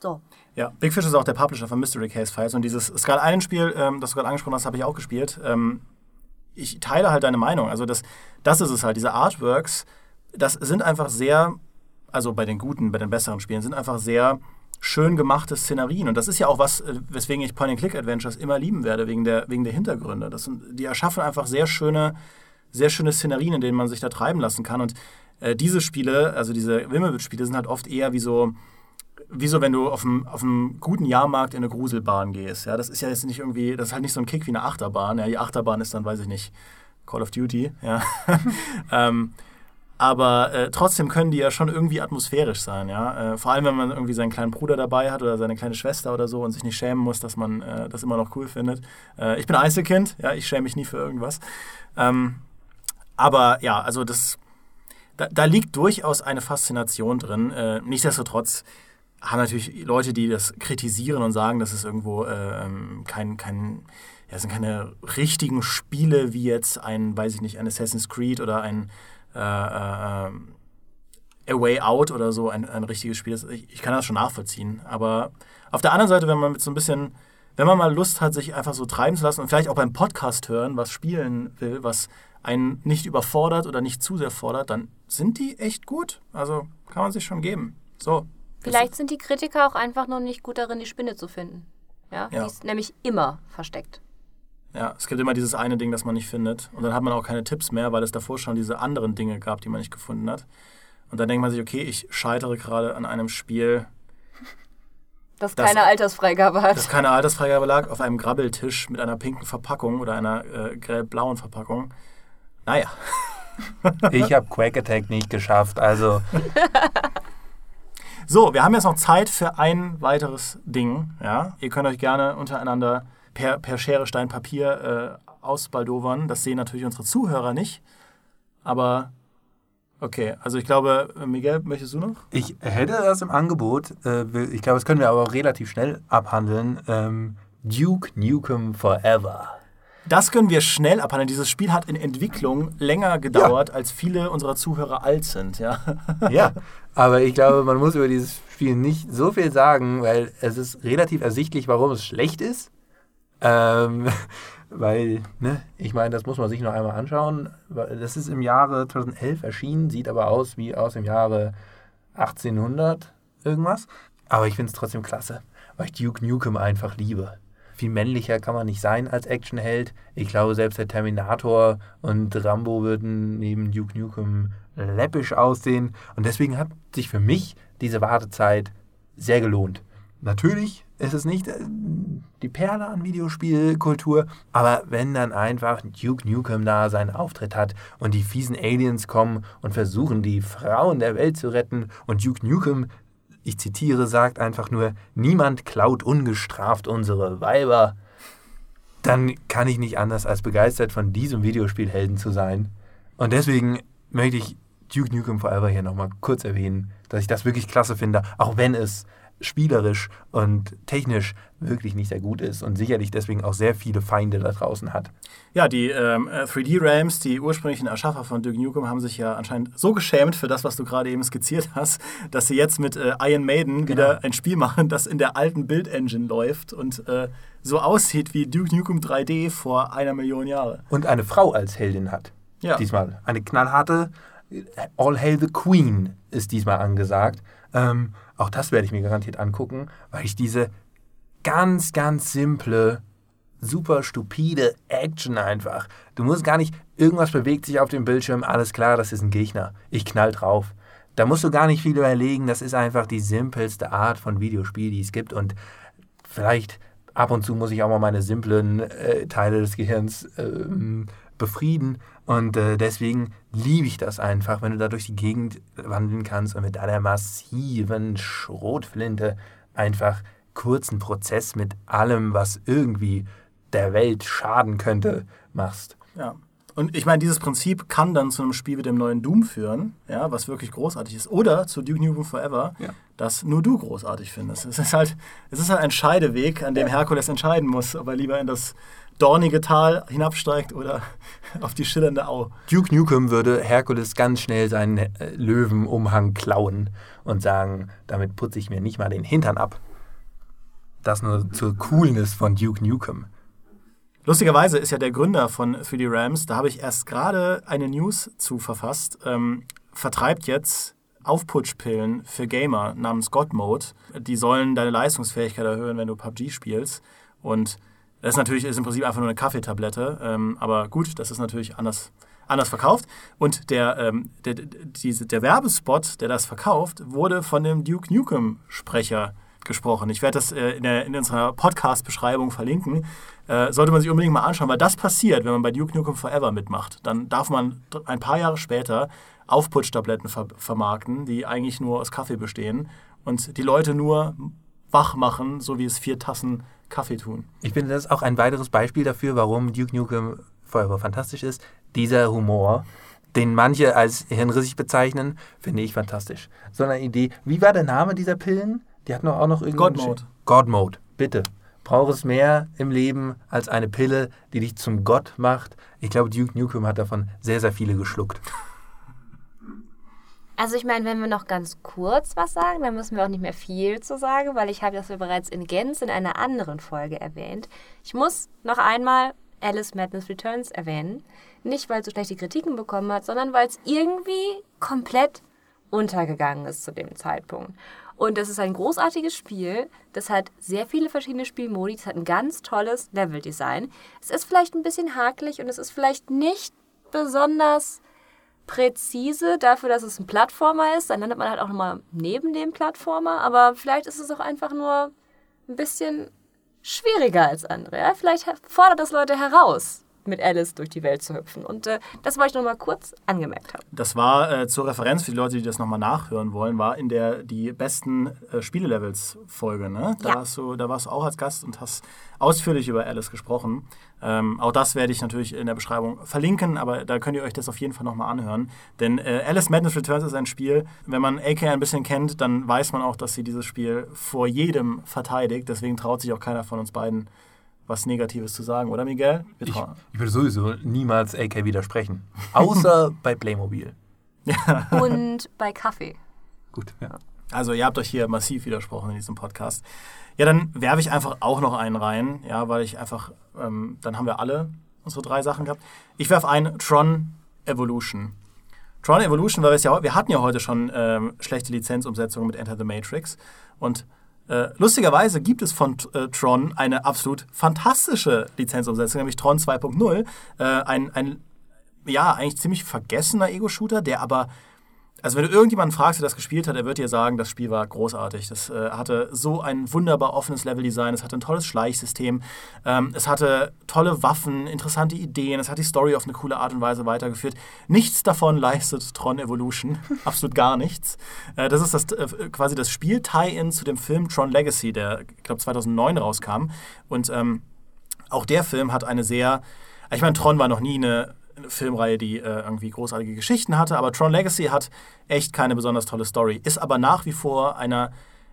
So.
Ja, Big Fish ist auch der Publisher von Mystery Case Files und dieses Skull Island Spiel, ähm, das du gerade angesprochen hast, habe ich auch gespielt. Ähm, ich teile halt deine Meinung. Also das, das ist es halt, diese Artworks, das sind einfach sehr, also bei den guten, bei den besseren Spielen, sind einfach sehr schön gemachte Szenerien. Und das ist ja auch was, äh, weswegen ich Point-and-Click-Adventures immer lieben werde, wegen der, wegen der Hintergründe. Das sind, die erschaffen einfach sehr schöne, sehr schöne Szenerien, in denen man sich da treiben lassen kann. Und äh, diese Spiele, also diese Wimmelwitz-Spiele, sind halt oft eher wie so wie so, wenn du auf einem, auf einem guten Jahrmarkt in eine Gruselbahn gehst. Ja, das ist ja jetzt nicht irgendwie, das ist halt nicht so ein Kick wie eine Achterbahn. Ja, die Achterbahn ist dann, weiß ich nicht, Call of Duty. Ja. *laughs* ähm, aber äh, trotzdem können die ja schon irgendwie atmosphärisch sein, ja. Äh, vor allem, wenn man irgendwie seinen kleinen Bruder dabei hat oder seine kleine Schwester oder so und sich nicht schämen muss, dass man äh, das immer noch cool findet. Äh, ich bin Einzelkind, ja, ich schäme mich nie für irgendwas. Ähm, aber ja, also das, da, da, liegt durchaus eine Faszination drin. Äh, nichtsdestotrotz haben natürlich Leute, die das kritisieren und sagen, das ist irgendwo ähm, kein, kein, ja, sind keine richtigen Spiele wie jetzt ein, weiß ich nicht, ein Assassin's Creed oder ein äh, äh, A Way Out oder so, ein, ein richtiges Spiel. Ich, ich kann das schon nachvollziehen. Aber auf der anderen Seite, wenn man mit so ein bisschen, wenn man mal Lust hat, sich einfach so treiben zu lassen und vielleicht auch beim Podcast hören, was spielen will, was einen nicht überfordert oder nicht zu sehr fordert, dann sind die echt gut. Also kann man sich schon geben. So.
Vielleicht sind die Kritiker auch einfach noch nicht gut darin, die Spinne zu finden. Ja? ja. Die ist nämlich immer versteckt.
Ja, es gibt immer dieses eine Ding, das man nicht findet. Und dann hat man auch keine Tipps mehr, weil es davor schon diese anderen Dinge gab, die man nicht gefunden hat. Und dann denkt man sich, okay, ich scheitere gerade an einem Spiel,
das, das keine Altersfreigabe hat.
Das keine Altersfreigabe lag, auf einem Grabbeltisch mit einer pinken Verpackung oder einer äh, gelb-blauen Verpackung. Naja. *laughs*
ich habe Quake Attack nicht geschafft, also.
So, wir haben jetzt noch Zeit für ein weiteres Ding. Ja? Ihr könnt euch gerne untereinander per, per Schere, Stein, Papier äh, ausbaldowern. Das sehen natürlich unsere Zuhörer nicht. Aber okay, also ich glaube, Miguel, möchtest du noch?
Ich hätte das im Angebot. Äh, ich glaube, das können wir aber auch relativ schnell abhandeln. Ähm, Duke Nukem Forever.
Das können wir schnell abhandeln. Dieses Spiel hat in Entwicklung länger gedauert, ja. als viele unserer Zuhörer alt sind. Ja. *laughs*
ja, aber ich glaube, man muss über dieses Spiel nicht so viel sagen, weil es ist relativ ersichtlich, warum es schlecht ist. Ähm, *laughs* weil, ne, ich meine, das muss man sich noch einmal anschauen. Das ist im Jahre 2011 erschienen, sieht aber aus wie aus dem Jahre 1800 irgendwas. Aber ich finde es trotzdem klasse, weil ich Duke Nukem einfach liebe viel männlicher kann man nicht sein als Actionheld. Ich glaube, selbst der Terminator und Rambo würden neben Duke Nukem läppisch aussehen. Und deswegen hat sich für mich diese Wartezeit sehr gelohnt. Natürlich ist es nicht äh, die Perle an Videospielkultur, aber wenn dann einfach Duke Nukem da seinen Auftritt hat und die fiesen Aliens kommen und versuchen, die Frauen der Welt zu retten und Duke Nukem ich zitiere, sagt einfach nur, niemand klaut ungestraft unsere Weiber, dann kann ich nicht anders als begeistert von diesem Videospielhelden zu sein. Und deswegen möchte ich Duke Nukem Forever hier nochmal kurz erwähnen, dass ich das wirklich klasse finde, auch wenn es spielerisch und technisch wirklich nicht sehr gut ist und sicherlich deswegen auch sehr viele Feinde da draußen hat.
Ja, die ähm, 3D-Rams, die ursprünglichen Erschaffer von Duke Nukem, haben sich ja anscheinend so geschämt für das, was du gerade eben skizziert hast, dass sie jetzt mit äh, Iron Maiden
Genau.
wieder ein Spiel machen, das in der alten Build-Engine läuft und äh, so aussieht wie Duke Nukem 3D vor einer Million Jahre.
Und eine Frau als Heldin hat.
Ja.
Diesmal. Eine knallharte All Hail the Queen ist diesmal angesagt. Ähm, auch das werde ich mir garantiert angucken, weil ich diese ganz, ganz simple, super stupide Action einfach. Du musst gar nicht, irgendwas bewegt sich auf dem Bildschirm, alles klar, das ist ein Gegner. Ich knall drauf. Da musst du gar nicht viel überlegen, das ist einfach die simpelste Art von Videospiel, die es gibt und vielleicht ab und zu muss ich auch mal meine simplen äh, Teile des Gehirns ähm, befrieden. Und äh, deswegen liebe ich das einfach, wenn du da durch die Gegend wandeln kannst und mit deiner massiven Schrotflinte einfach kurzen Prozess mit allem, was irgendwie der Welt schaden könnte, machst.
Ja. Und ich meine, dieses Prinzip kann dann zu einem Spiel wie dem neuen Doom führen, ja, was wirklich großartig ist. Oder zu Duke Nukem Forever,
Ja.
das nur du großartig findest. Es ist halt, es ist halt ein Scheideweg, an dem Herkules entscheiden muss, ob er lieber in das dornige Tal hinabsteigt oder *laughs* auf die schillernde Au.
Duke Nukem würde Herkules ganz schnell seinen äh, Löwenumhang klauen und sagen, damit putze ich mir nicht mal den Hintern ab. Das nur zur Coolness von Duke Nukem.
Lustigerweise ist ja der Gründer von 3D Rams, da habe ich erst gerade eine News zu verfasst, ähm, vertreibt jetzt Aufputschpillen für Gamer namens God Mode. Die sollen deine Leistungsfähigkeit erhöhen, wenn du PUBG spielst. Und das ist natürlich ist im Prinzip einfach nur eine Kaffeetablette. Ähm, aber gut, das ist natürlich anders, anders verkauft. Und der, ähm, der, diese, der Werbespot, der das verkauft, wurde von dem Duke Nukem-Sprecher gesprochen. Ich werde das äh, in, der, in unserer Podcast-Beschreibung verlinken. Äh, sollte man sich unbedingt mal anschauen, weil das passiert, wenn man bei Duke Nukem Forever mitmacht. Dann darf man ein paar Jahre später Aufputschtabletten ver vermarkten, die eigentlich nur aus Kaffee bestehen und die Leute nur wach machen, so wie es vier Tassen Kaffee tun.
Ich finde, das ist auch ein weiteres Beispiel dafür, warum Duke Nukem Forever fantastisch ist. Dieser Humor, den manche als hirnrissig bezeichnen, finde ich fantastisch. So eine Idee. Wie war der Name dieser Pillen? Die hatten auch noch irgendeinen...
God Mode.
God Mode, bitte. Braucht es mehr im Leben als eine Pille, die dich zum Gott macht? Ich glaube, Duke Nukem hat davon sehr, sehr viele geschluckt.
Also ich meine, wenn wir noch ganz kurz was sagen, dann müssen wir auch nicht mehr viel zu sagen, weil ich habe das ja bereits in Gänze in einer anderen Folge erwähnt. Ich muss noch einmal Alice Madness Returns erwähnen. Nicht, weil es so schlechte Kritiken bekommen hat, sondern weil es irgendwie komplett untergegangen ist zu dem Zeitpunkt. Und das ist ein großartiges Spiel. Das hat sehr viele verschiedene Spielmodi. Es hat ein ganz tolles Leveldesign. Es ist vielleicht ein bisschen hakelig und es ist vielleicht nicht besonders präzise dafür, dass es ein Plattformer ist. Dann landet man halt auch nochmal neben dem Plattformer. Aber vielleicht ist es auch einfach nur ein bisschen schwieriger als andere. Ja? Vielleicht fordert das Leute heraus, mit Alice durch die Welt zu hüpfen. Und äh, das wollte ich nochmal kurz angemerkt haben.
Das war äh, zur Referenz für die Leute, die das nochmal nachhören wollen, war in der die besten äh, Spielelevels-Folge. Ne? Da,
Ja.
warst du, da warst du auch als Gast und hast ausführlich über Alice gesprochen. Ähm, auch das werde ich natürlich in der Beschreibung verlinken, aber da könnt ihr euch das auf jeden Fall nochmal anhören. Denn äh, Alice Madness Returns ist ein Spiel, wenn man AK ein bisschen kennt, dann weiß man auch, dass sie dieses Spiel vor jedem verteidigt. Deswegen traut sich auch keiner von uns beiden, was Negatives zu sagen, oder Miguel?
Ich, ich würde sowieso niemals AK widersprechen. Außer *laughs* bei Playmobil.
Und bei Kaffee.
Gut, ja.
Also ihr habt euch hier massiv widersprochen in diesem Podcast. Ja, dann werfe ich einfach auch noch einen rein, ja, weil ich einfach, ähm, dann haben wir alle unsere drei Sachen gehabt. Ich werfe ein Tron Evolution. Tron Evolution, weil wir es ja, wir hatten ja heute schon ähm, schlechte Lizenzumsetzungen mit Enter the Matrix und äh, lustigerweise gibt es von äh, Tron eine absolut fantastische Lizenzumsetzung, nämlich Tron 2.0. Äh, ein, ein, ja, eigentlich ziemlich vergessener Ego-Shooter, der aber also wenn du irgendjemanden fragst, der das gespielt hat, er wird dir sagen, das Spiel war großartig. Das äh, hatte so ein wunderbar offenes Leveldesign, es hatte ein tolles Schleichsystem, ähm, es hatte tolle Waffen, interessante Ideen, es hat die Story auf eine coole Art und Weise weitergeführt. Nichts davon leistet Tron Evolution, *laughs* absolut gar nichts. Äh, das ist das, äh, quasi das Spiel-Tie-In zu dem Film Tron Legacy, der, ich glaube, 2009 rauskam. Und ähm, auch der Film hat eine sehr, ich meine, Tron war noch nie eine Filmreihe, die äh, irgendwie großartige Geschichten hatte, aber Tron Legacy hat echt keine besonders tolle Story, ist aber nach wie vor einer,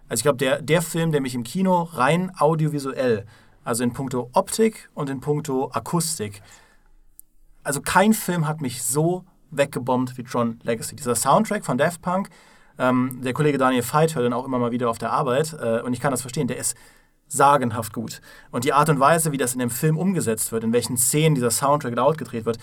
Also ich glaube, der, der Film, der mich im Kino rein audiovisuell, also in puncto Optik und in puncto Akustik, also kein Film hat mich so weggebombt wie Tron Legacy. Dieser Soundtrack von Daft Punk, ähm, der Kollege Daniel Veit hört dann auch immer mal wieder auf der Arbeit äh, und ich kann das verstehen, der ist sagenhaft gut. Und die Art und Weise, wie das in dem Film umgesetzt wird, in welchen Szenen dieser Soundtrack laut gedreht wird,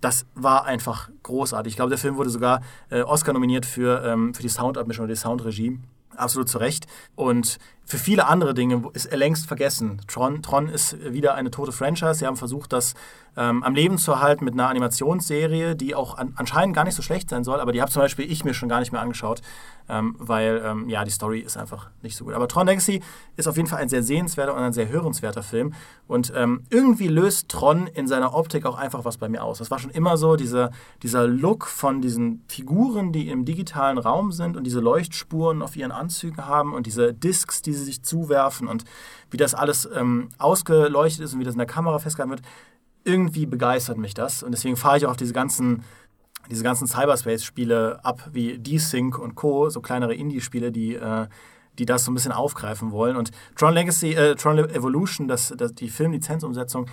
das war einfach großartig. Ich glaube, der Film wurde sogar äh, Oscar nominiert für, ähm, für die Soundabmischung oder die Soundregie absolut zu Recht. Und für viele andere Dinge ist er längst vergessen. Tron, Tron ist wieder eine tote Franchise. Sie haben versucht, das ähm, am Leben zu erhalten mit einer Animationsserie, die auch an, anscheinend gar nicht so schlecht sein soll, aber die habe zum Beispiel ich mir schon gar nicht mehr angeschaut, ähm, weil ähm, ja, die Story ist einfach nicht so gut. Aber Tron Legacy ist auf jeden Fall ein sehr sehenswerter und ein sehr hörenswerter Film. Und ähm, irgendwie löst Tron in seiner Optik auch einfach was bei mir aus. Das war schon immer so, dieser, dieser Look von diesen Figuren, die im digitalen Raum sind und diese Leuchtspuren auf ihren Anzügen haben und diese Discs, die sie sich zuwerfen und wie das alles ähm, ausgeleuchtet ist und wie das in der Kamera festgehalten wird irgendwie begeistert mich das und deswegen fahre ich auch auf diese ganzen, diese ganzen Cyberspace-Spiele ab, wie D-Sync und Co., so kleinere Indie-Spiele, die, äh, die das so ein bisschen aufgreifen wollen. Und Tron Legacy, äh, Tron Evolution, das, das, die Filmlizenzumsetzung,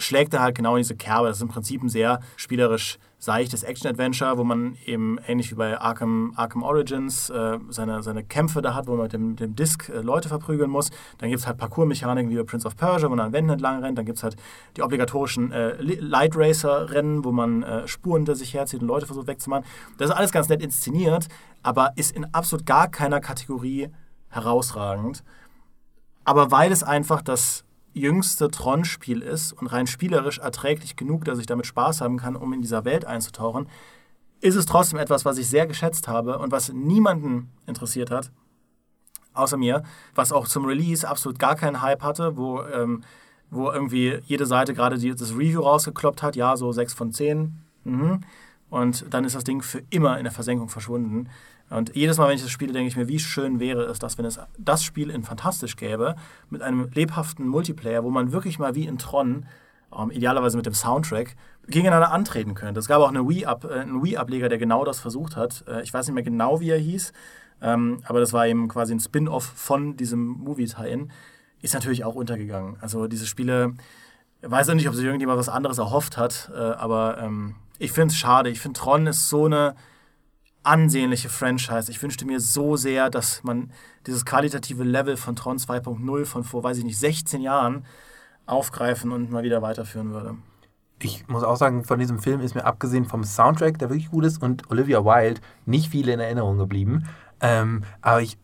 schlägt er halt genau in diese Kerbe. Das ist im Prinzip ein sehr spielerisch seichtes Action-Adventure, wo man eben ähnlich wie bei Arkham, Arkham Origins äh, seine, seine Kämpfe da hat, wo man mit dem, dem Disc äh, Leute verprügeln muss. Dann gibt es halt Parkour-Mechaniken wie bei Prince of Persia, wo man an Wänden entlang rennt. Dann gibt es halt die obligatorischen äh, Light Racer-Rennen, wo man äh, Spuren hinter sich herzieht und Leute versucht wegzumachen. Das ist alles ganz nett inszeniert, aber ist in absolut gar keiner Kategorie herausragend. Aber weil es einfach das jüngste Tron-Spiel ist und rein spielerisch erträglich genug, dass ich damit Spaß haben kann, um in dieser Welt einzutauchen, ist es trotzdem etwas, was ich sehr geschätzt habe und was niemanden interessiert hat, außer mir, was auch zum Release absolut gar keinen Hype hatte, wo, ähm, wo irgendwie jede Seite gerade das Review rausgekloppt hat, ja, so 6 von 10. Mhm. Und dann ist das Ding für immer in der Versenkung verschwunden. Und jedes Mal, wenn ich das spiele, denke ich mir, wie schön wäre es, dass wenn es das Spiel in Fantastisch gäbe, mit einem lebhaften Multiplayer, wo man wirklich mal wie in Tron, ähm, idealerweise mit dem Soundtrack, gegeneinander antreten könnte. Es gab auch eine Wii -Up, äh, einen Wii-Ableger, der genau das versucht hat. Äh, ich weiß nicht mehr genau, wie er hieß, ähm, aber das war eben quasi ein Spin-off von diesem Movie-Tie-In. Ist natürlich auch untergegangen. Also diese Spiele, ich weiß auch nicht, ob sich irgendjemand was anderes erhofft hat, äh, aber ähm, ich finde es schade. Ich finde, Tron ist so eine ansehnliche Franchise. Ich wünschte mir so sehr, dass man dieses qualitative Level von Tron 2.0 von vor, weiß ich nicht, 16 Jahren aufgreifen und mal wieder weiterführen würde.
Ich muss auch sagen, von diesem Film ist mir abgesehen vom Soundtrack, der wirklich gut ist, und Olivia Wilde nicht viel in Erinnerung geblieben. Ähm, aber ich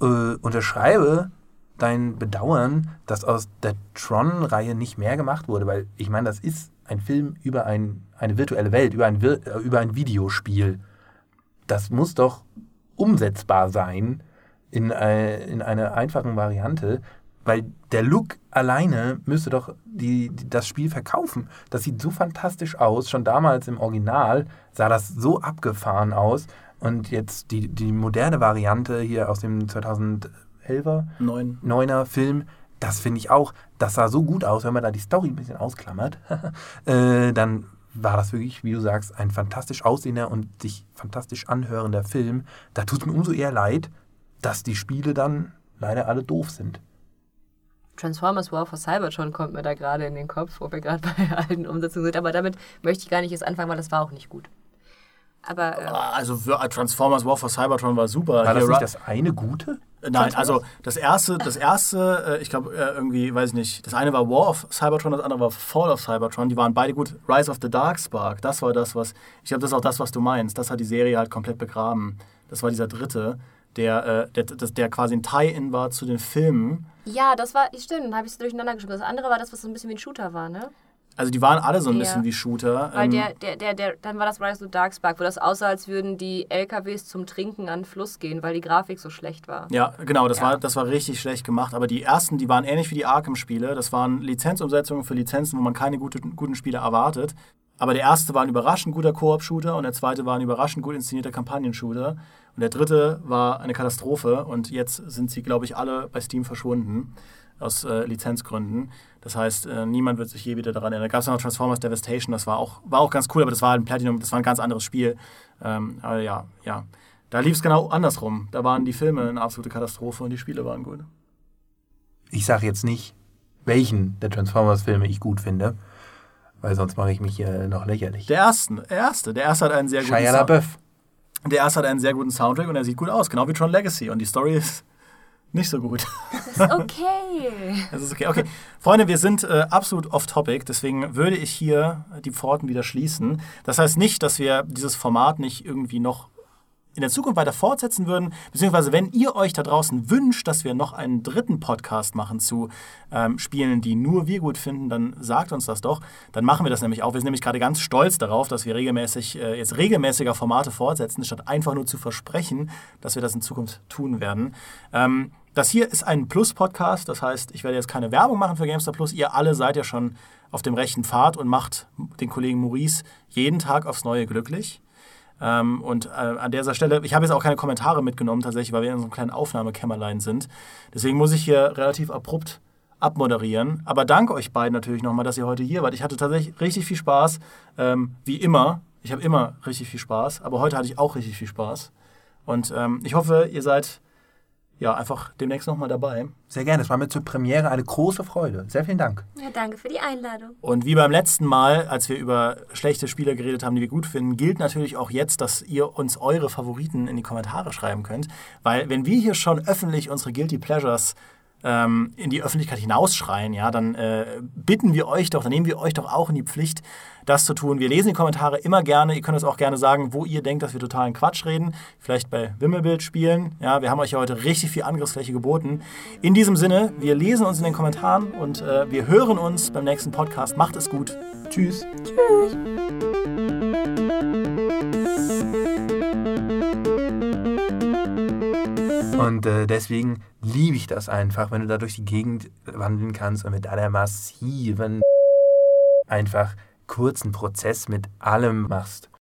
äh, unterschreibe dein Bedauern, dass aus der Tron-Reihe nicht mehr gemacht wurde, weil ich meine, das ist ein Film über ein, eine virtuelle Welt, über ein, äh, über ein Videospiel das muss doch umsetzbar sein in, äh, in einer einfachen Variante, weil der Look alleine müsste doch die, die, das Spiel verkaufen. Das sieht so fantastisch aus. Schon damals im Original sah das so abgefahren aus. Und jetzt die, die moderne Variante hier aus dem 2011er,
Neun.
9er Film, das finde ich auch, das sah so gut aus, wenn man da die Story ein bisschen ausklammert, *laughs* äh, dann war das wirklich, wie du sagst, ein fantastisch aussehender und sich fantastisch anhörender Film. Da tut es mir umso eher leid, dass die Spiele dann leider alle doof sind.
Transformers War for Cybertron kommt mir da gerade in den Kopf, wo wir gerade *laughs* bei alten Umsetzungen sind. Aber damit möchte ich gar nicht jetzt anfangen, weil das war auch nicht gut. Aber, äh
also Transformers War for Cybertron war super.
War das nicht das eine gute?
Nein, also das erste, das erste, äh, ich glaube äh, irgendwie, weiß ich nicht, das eine war War of Cybertron, das andere war Fall of Cybertron. Die waren beide gut. Rise of the Dark Spark, das war das, was, ich glaube, das ist auch das, was du meinst. Das hat die Serie halt komplett begraben. Das war dieser dritte, der, äh, der, der quasi ein Tie-In war zu den Filmen.
Ja, das war, stimmt, habe ich es durcheinander geschrieben. Das andere war das, was so ein bisschen wie ein Shooter war, ne?
Also die waren alle so ein ja. bisschen wie Shooter.
Weil ähm, der, der, der, der, dann war das Rise of the Dark Spark, wo das aussah, als würden die LKWs zum Trinken an den Fluss gehen, weil die Grafik so schlecht war.
Ja, genau, das, ja. War, das war richtig schlecht gemacht. Aber die ersten, die waren ähnlich wie die Arkham-Spiele. Das waren Lizenzumsetzungen für Lizenzen, wo man keine gute, guten Spiele erwartet. Aber der erste war ein überraschend guter Koop-Shooter und der zweite war ein überraschend gut inszenierter Kampagnen-Shooter. Und der dritte war eine Katastrophe und jetzt sind sie, glaube ich, alle bei Steam verschwunden aus äh, Lizenzgründen. Das heißt, äh, niemand wird sich je wieder daran erinnern. Da gab es noch Transformers Devastation, das war auch, war auch ganz cool, aber das war ein Platinum, das war ein ganz anderes Spiel. Ähm, aber ja, ja. Da lief es genau andersrum. Da waren die Filme eine absolute Katastrophe und die Spiele waren gut.
Ich sage jetzt nicht, welchen der Transformers-Filme ich gut finde, weil sonst mache ich mich hier noch lächerlich.
Der erste, der erste, der erste hat einen sehr guten
Shia LaBeouf.
Der erste hat einen sehr guten Soundtrack und er sieht gut aus, genau wie Tron Legacy. Und die Story ist nicht so gut.
Das ist okay. *laughs*
Das ist okay. Okay, Freunde, wir sind äh, absolut off-topic, deswegen würde ich hier die Pforten wieder schließen. Das heißt nicht, dass wir dieses Format nicht irgendwie noch in der Zukunft weiter fortsetzen würden, beziehungsweise wenn ihr euch da draußen wünscht, dass wir noch einen dritten Podcast machen zu ähm, Spielen, die nur wir gut finden, dann sagt uns das doch. Dann machen wir das nämlich auch. Wir sind nämlich gerade ganz stolz darauf, dass wir regelmäßig äh, jetzt regelmäßiger Formate fortsetzen, statt einfach nur zu versprechen, dass wir das in Zukunft tun werden. Ähm, das hier ist ein Plus-Podcast, das heißt, ich werde jetzt keine Werbung machen für GameStar Plus. Ihr alle seid ja schon auf dem rechten Pfad und macht den Kollegen Maurice jeden Tag aufs Neue glücklich. Ähm, und äh, an dieser Stelle, ich habe jetzt auch keine Kommentare mitgenommen tatsächlich, weil wir in so einem kleinen Aufnahmekämmerlein sind. Deswegen muss ich hier relativ abrupt abmoderieren. Aber danke euch beiden natürlich nochmal, dass ihr heute hier wart. Ich hatte tatsächlich richtig viel Spaß, ähm, wie immer. Ich habe immer richtig viel Spaß, aber heute hatte ich auch richtig viel Spaß. Und ähm, ich hoffe, ihr seid ja einfach demnächst nochmal dabei.
Sehr gerne. Es war mir zur Premiere eine große Freude. Sehr vielen Dank.
Ja, danke für die Einladung.
Und wie beim letzten Mal, als wir über schlechte Spieler geredet haben, die wir gut finden, gilt natürlich auch jetzt, dass ihr uns eure Favoriten in die Kommentare schreiben könnt. Weil wenn wir hier schon öffentlich unsere Guilty Pleasures ähm, in die Öffentlichkeit hinausschreien, ja, dann äh, bitten wir euch doch, dann nehmen wir euch doch auch in die Pflicht, das zu tun. Wir lesen die Kommentare immer gerne. Ihr könnt uns auch gerne sagen, wo ihr denkt, dass wir totalen Quatsch reden. Vielleicht bei Wimmelbild spielen. Ja, wir haben euch ja heute richtig viel Angriffsfläche geboten. In diesem Sinne, wir lesen uns in den Kommentaren und äh, wir hören uns beim nächsten Podcast. Macht es gut. Tschüss.
Und äh, deswegen liebe ich das einfach, wenn du da durch die Gegend wandeln kannst und mit einer massiven einfach kurzen Prozess mit allem machst.